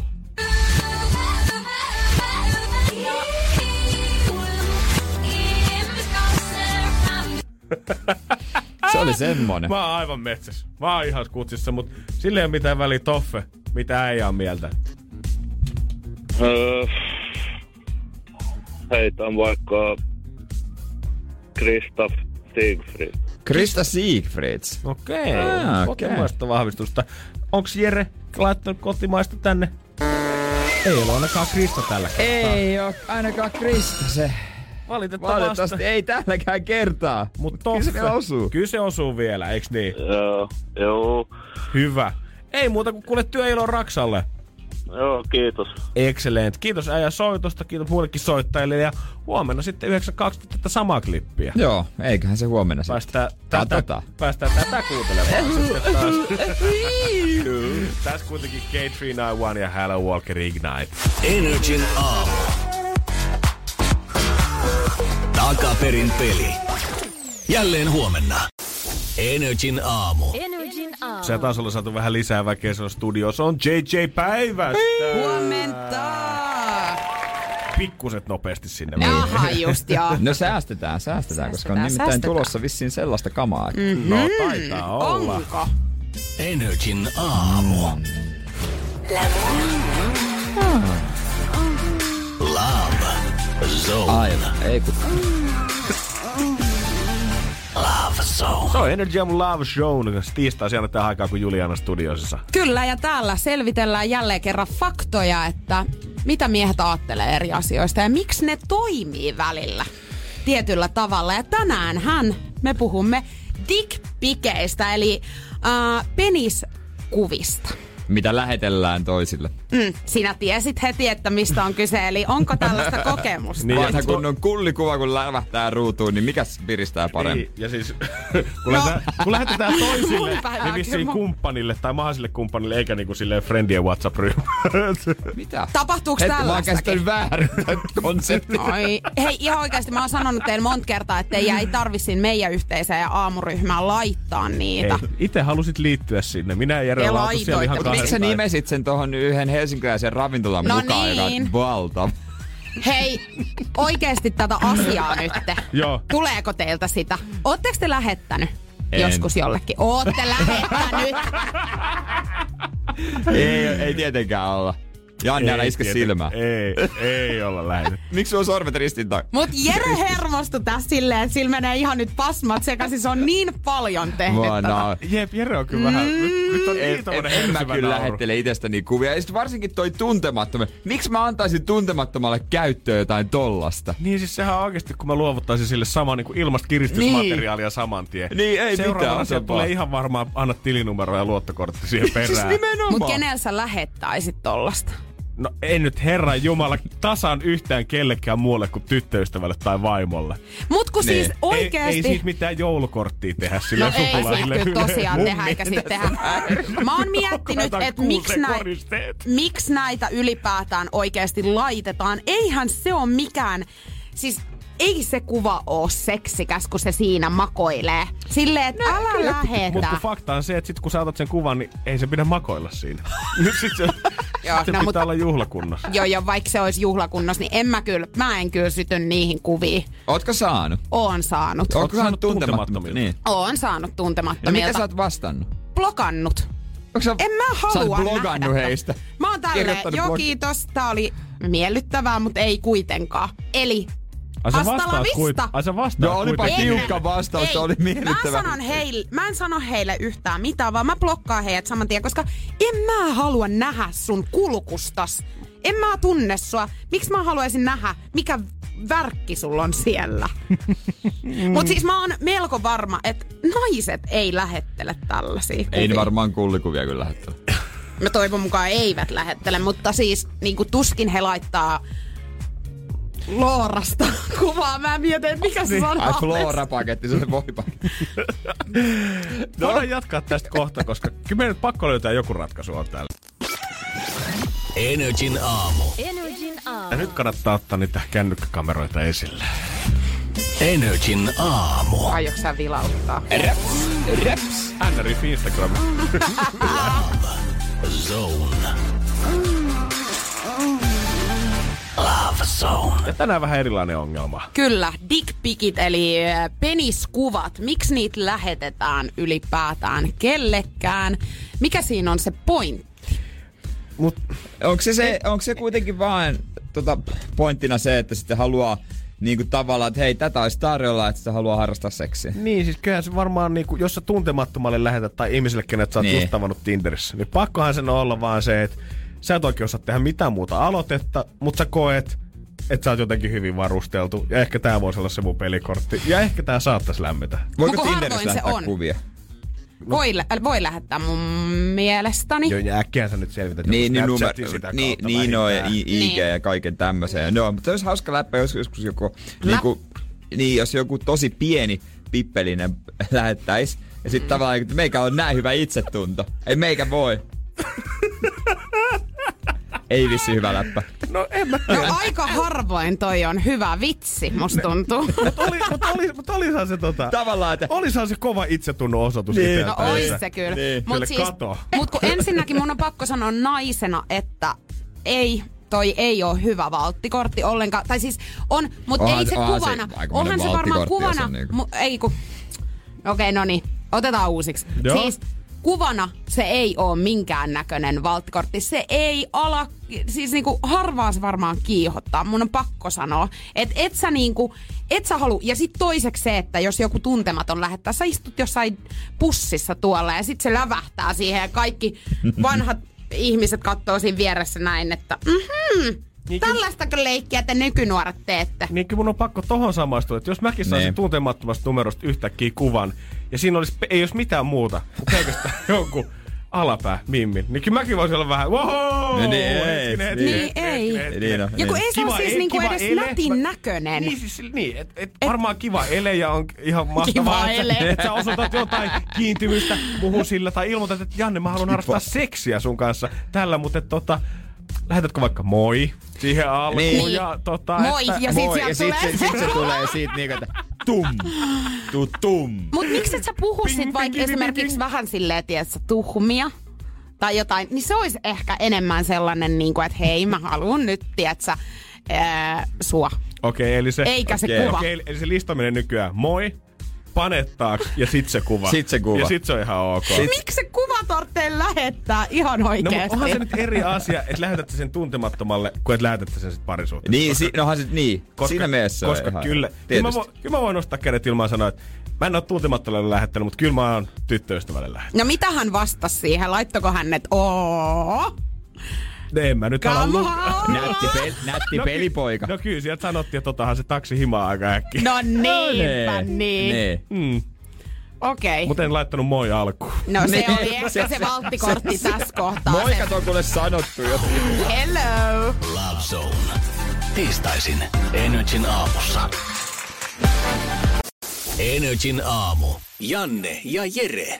Se oli semmonen. Mä oon aivan metsässä. Mä oon ihan kutsissa, mutta sille ei ole mitään väliä Toffe. Mitä äijä on mieltä? Öö, heitän vaikka Kristaff Siegfried. Krista Siegfrieds. Okei, Ah, okay. okei. kotimaista vahvistusta. Onks Jere laittanut kotimaista tänne? Ei ole ainakaan Krista tällä kertaa. Ei oo ainakaan Krista se. Valitettavasti. Valitettavasti ei tälläkään kertaa. Mutta Kyllä se osuu. Kyllä se osuu vielä, eiks niin? Joo, joo. Hyvä. Ei muuta kuin kuule työilon Raksalle. Joo, kiitos. Excellent. Kiitos äijä soitosta, kiitos muillekin soittajille ja huomenna sitten 92 tätä samaa klippiä. Joo, eiköhän se huomenna sitten. Päästään tätä, Katsotaan. päästään tätä kuuntelemaan sitten taas. [laughs] Tässä kuitenkin K391 ja Hello Walker Ignite. Energin aamu. Takaperin peli. Jälleen huomenna. Energin aamu. Energin aamu. Se taas olla saatu vähän lisää väkeä siellä studiossa. On JJ Päivästä. Huomenta! Pikkuset nopeasti sinne. Jaha, just joo. [laughs] No säästetään, säästetään, koska on Säästetään, nimittäin säästetään. tulossa vissiin sellaista kamaa. Mm. No taitaa olla. Onko? Energin aamu. Love Zone. Aivan, ei kun. Love Zone. Se on Energy Aamun Love Show. Tiistaisin aina tähän aikaan, kun Juliana studiossa. Kyllä, ja täällä selvitellään jälleen kerran faktoja, että mitä miehet ajattelee eri asioista ja miksi ne toimii välillä tietyllä tavalla. Ja tänään hän, me puhumme dickpikeistä, eli äh, peniskuvista. Mitä lähetellään toisille. Mm, sinä tiesit heti, että mistä on kyse, eli onko tällaista [laughs] kokemusta? Niin, Vanha ja- kunnon kullikuva, kun lävähtää ruutuun, niin mikäs piristää paremmin? Niin, ja siis [laughs] kun, no. kun lähetetään [laughs] toisille, niin vissiin kumppanille tai mahdollisille kumppanille, eikä niinku silleen friendien WhatsApp-ryhmä. Mitä? Tapahtuuko Et, mä oon tällaistakin? käsittänyt väärin. Oi, hei ihan oikeasti mä oon sanonut teille monta kertaa, että ei, ei tarvi sinne meidän yhteiseen ja aamuryhmään laittaa niitä. Ei, itse halusit liittyä sinne. Minä ja Jere siellä ihan. Miksi sä nimesit sen tohon yhden helsinkiläisen ravintolan No mukaan, joka niin. on valtava? Hei, oikeasti tätä asiaa nyt. Joo. Tuleeko teiltä sitä? Ootteko te lähettänyt? En. Joskus jollekin. Ootte lähettänyt. [laughs] ei, ei tietenkään olla. Janne, älä iske silmää. Ei, ei olla lähetetty. [laughs] Miksi on sormet ristin takia? Mut Jere hermostui tässä silleen, että sillä menee ihan nyt pasmat sekaisin. Se on niin paljon tehnyt Mua tätä. naa. Jep, Jere on kyllä vähän... Nyt, nyt on En, niin en, tommonen en mä kyllä nauru. lähettele itsestäni kuvia. Ja sit varsinkin toi tuntemattomalle. Miksi mä antaisin tuntemattomalle käyttöön jotain tollasta? Niin siis sehän on oikeasti, kun mä luovuttaisin sille saman niin kuin ilmasta kiristysmateriaalia saman tien. Niin, ei Seuraavana mitään, ota tulee ihan varmaan anna tilinumero ja luottokortti siihen [laughs] perään. Siis nimenomaan. Mut kenellä sä lähettäisit tollasta? No ei nyt herran jumala tasan yhtään kellekään muulle kuin tyttöystävälle tai vaimolle. Mut kun siis Niin. oikeesti... Ei, ei siis mitään joulukorttia tehdä sille No ei sukulaisille. siis kyllä tosiaan tehdä eikä sitten tehdä. Mä oon miettinyt, että miksi, koristeet. miksi näitä ylipäätään oikeasti laitetaan. Eihän se ole mikään... Siis ei se kuva oo seksikäs, kun se siinä makoilee. Silleen, että älä Mutta lähetä. kun fakta on se, että sit kun sä otat sen kuvan, niin ei se pidä makoilla siinä. [laughs] Nyt sit se, Joo, se no pitää mutta- olla juhlakunnossa. Joo, joo, vaikka se olisi juhlakunnossa, niin en mä kyllä, mä en kyllä syty niihin kuviin. Ootko saanut? Oon saanut. Ootko saanut tuntemattomilta? tuntemattomilta? Niin. Oon saanut No mitä tuntemattomilta. sä oot vastannut? Blokannut. Onko sä, En mä halua Sä blogannut nähdä. heistä. Mä oon tälleen, joo blogi- kiitos, tää oli miellyttävää, mutta ei kuitenkaan. Eli Ai sä vastaat kuit- Ai sä vastaat No olipa kuitenkin. tiukka vastaus, Ei, se oli mä, miellyttävä. sanon heille, mä en sano heille yhtään mitään, vaan mä blokkaan heidät saman tien, koska en mä halua nähdä sun kulkustas. En mä tunne sua. Miksi mä haluaisin nähdä, mikä värkki sulla on siellä? [laughs] Mut siis mä oon melko varma, että naiset ei lähettele tällaisia Ei kuvia. ne varmaan kullikuvia kyllä lähettää. Mä toivon mukaan eivät lähettele, mutta siis niinku tuskin he laittaa Loorasta [laughs] kuvaa. Mä mietin, että mikä se sana Ai olisi. Flora-paketti, se on voipaketti. [laughs] Voidaan jatkaa tästä kohta, koska kyllä meidän pakko löytää joku ratkaisu on täällä. Energin aamu. Energin Ja aamu. nyt kannattaa ottaa niitä kännykkäkameroita esille. Energin aamu. Aiotko sä vilauttaa? Reps. NRF Instagram. [laughs] Zone. Love Zone. Ja tänään vähän erilainen ongelma. Kyllä, dickpikit eli äh, peniskuvat. Miksi niitä lähetetään ylipäätään kellekään? Mikä siinä on se pointti? Mut Onko se, se, onko se kuitenkin vaan tota, pointtina se, että sitten haluaa niinku tavallaan, että hei, tätä olisi tarjolla, että sitä haluaa harrastaa seksiä. niin, siis kyllähän se varmaan, niinku, jos sä tuntemattomalle lähetät tai ihmiselle, kenet sä oot Niin. just tavannut Tinderissä, niin pakkohan sen olla vaan se, että sä et oikein osaa tehdä mitään muuta aloitetta, mutta sä koet, että sä oot jotenkin hyvin varusteltu. Ja ehkä tää voisi olla se mun pelikortti. Ja ehkä tää saattaisi lämmetä. Voiko Tinderissä lähettää on. kuvia? Voi, lä- äh, voi lähettää mun mielestäni. Joo, ja äkkiä sä nyt selvität Niin, niin, numero, Snapchatin sitä niin, niin no, ja IG Niin. ja kaiken tämmöisen. No, mutta se olisi hauska läppä, jos joskus joku, niinku, niin, jos joku tosi pieni pippelinen lähettäisi. Ja sitten tavallaan, että meikä on näin hyvä itsetunto. Ei meikä voi. [laughs] Ei vissi hyvä läppä. No en mä No aika harvoin toi on hyvä vitsi, musta tuntuu. [laughs] Mutta oli, mut oli, mut olisahan se tota... Tavallaan, että Olisahan se kova itsetunnon osoitus Niin. No ois se kyllä. Niin. Kyllä kato. mut kun ensinnäkin mun on pakko sanoa naisena, että ei toi ei ole hyvä valttikortti ollenkaan. Tai siis on, mutta Onhan ei se- se onhan se kuvana. aikamoinen onhan se varmaan kuvana. on niinku- Mu, ei kun... Okei, no niin. Otetaan uusiksi. Joo. Siis kuvana se ei ole minkään näköinen valttikortti. Se ei ala, siis niinku harvaa se varmaan kiihottaa. Mun on pakko sanoa, että et sä niinku, et sä halu. Ja sit toiseksi se, että jos joku tuntematon lähettää, sä istut jossain pussissa tuolla ja sit se lävähtää siihen ja kaikki [laughs] vanhat ihmiset katsoo siinä vieressä näin, että mhm, Niin kyllä- tällaistako leikkiä te nykynuoret teette? Niin kyllä mun on pakko tohon samaistua, että jos mäkin saisin Niin. tuntemattomasta numerosta yhtäkkiä kuvan, ja siinä olisi, ei olisi mitään muuta, kuin pelkästään [laughs] jonkun alapää mimmin, niin kyllä mäkin voisin olla vähän, wow, No niin, ei, hetkinen, niin. Niin, hetkinen, ei. hetkinen. Niin on, Ja kun niin. ei se ole siis niinku edes ele. nätin Mä- näköinen. Niin, siis, niin, et, et, varmaan kiva ele ja on ihan mahtavaa, Kiva että, ele. sä, että sä osoitat jotain kiintymystä muhun sillä tai ilmoitat, että Janne, mä haluan harrastaa seksiä sun kanssa tällä, mutta et, tota, lähetätkö vaikka moi siihen alkuun Niin. ja tota, Moi, että, ja sit Moi, ja sit, tulee se, sit se tulee siitä niinku, että tum, tu tum. Mut miksi et sä puhu Ping, sit vaikka esimerkiksi ping. vähän silleen, tiedätkö, tuhmia tai jotain, niin se olisi ehkä enemmän sellainen, niin kuin, että hei, mä haluan nyt, tiedätkö, ää, sua. Okei, eli se... Eikä se Okei. kuva. Okei, eli- eli se listaminen nykyään moi, panettaaks ja sit se kuva. Sit se kuva. Ja sit se on ihan ok. Miksi se kuva tarvitsee lähettää ihan No, oikeesti? mutta onhan se nyt eri asia, että lähetätte sen tuntemattomalle, kuin että lähetätte sen sit parisuuteen. Niin, si, nohan se, niin. Siinä mielessä on Koska ihan, kyllä, kyllä, mä voin, kyllä mä voin nostaa kädet ilmaan ja sanoa, että mä en ole tuntemattomalle lähettänyt, mutta kyllä mä oon tyttöystävälle lähettänyt. No mitä hän vastasi siihen? Laittako hän, että oo? En mä nyt ala Come lu-! Nätti, pel, nätti No pelipoika. No kyllä, sieltä sanottiin, että otahan se taksi himaa aika äkkiä. No [laughs] niinpä Nee, niin. nee. Mm, Okei. mutta en laittanut moi alkuun. No se oli ehkä se, se valttikortti tässä kohtaa. Moikat on kuule sanottu jo. Hello! Love Zone. Tiistaisin Energin aamussa. Energin aamu. Janne ja Jere.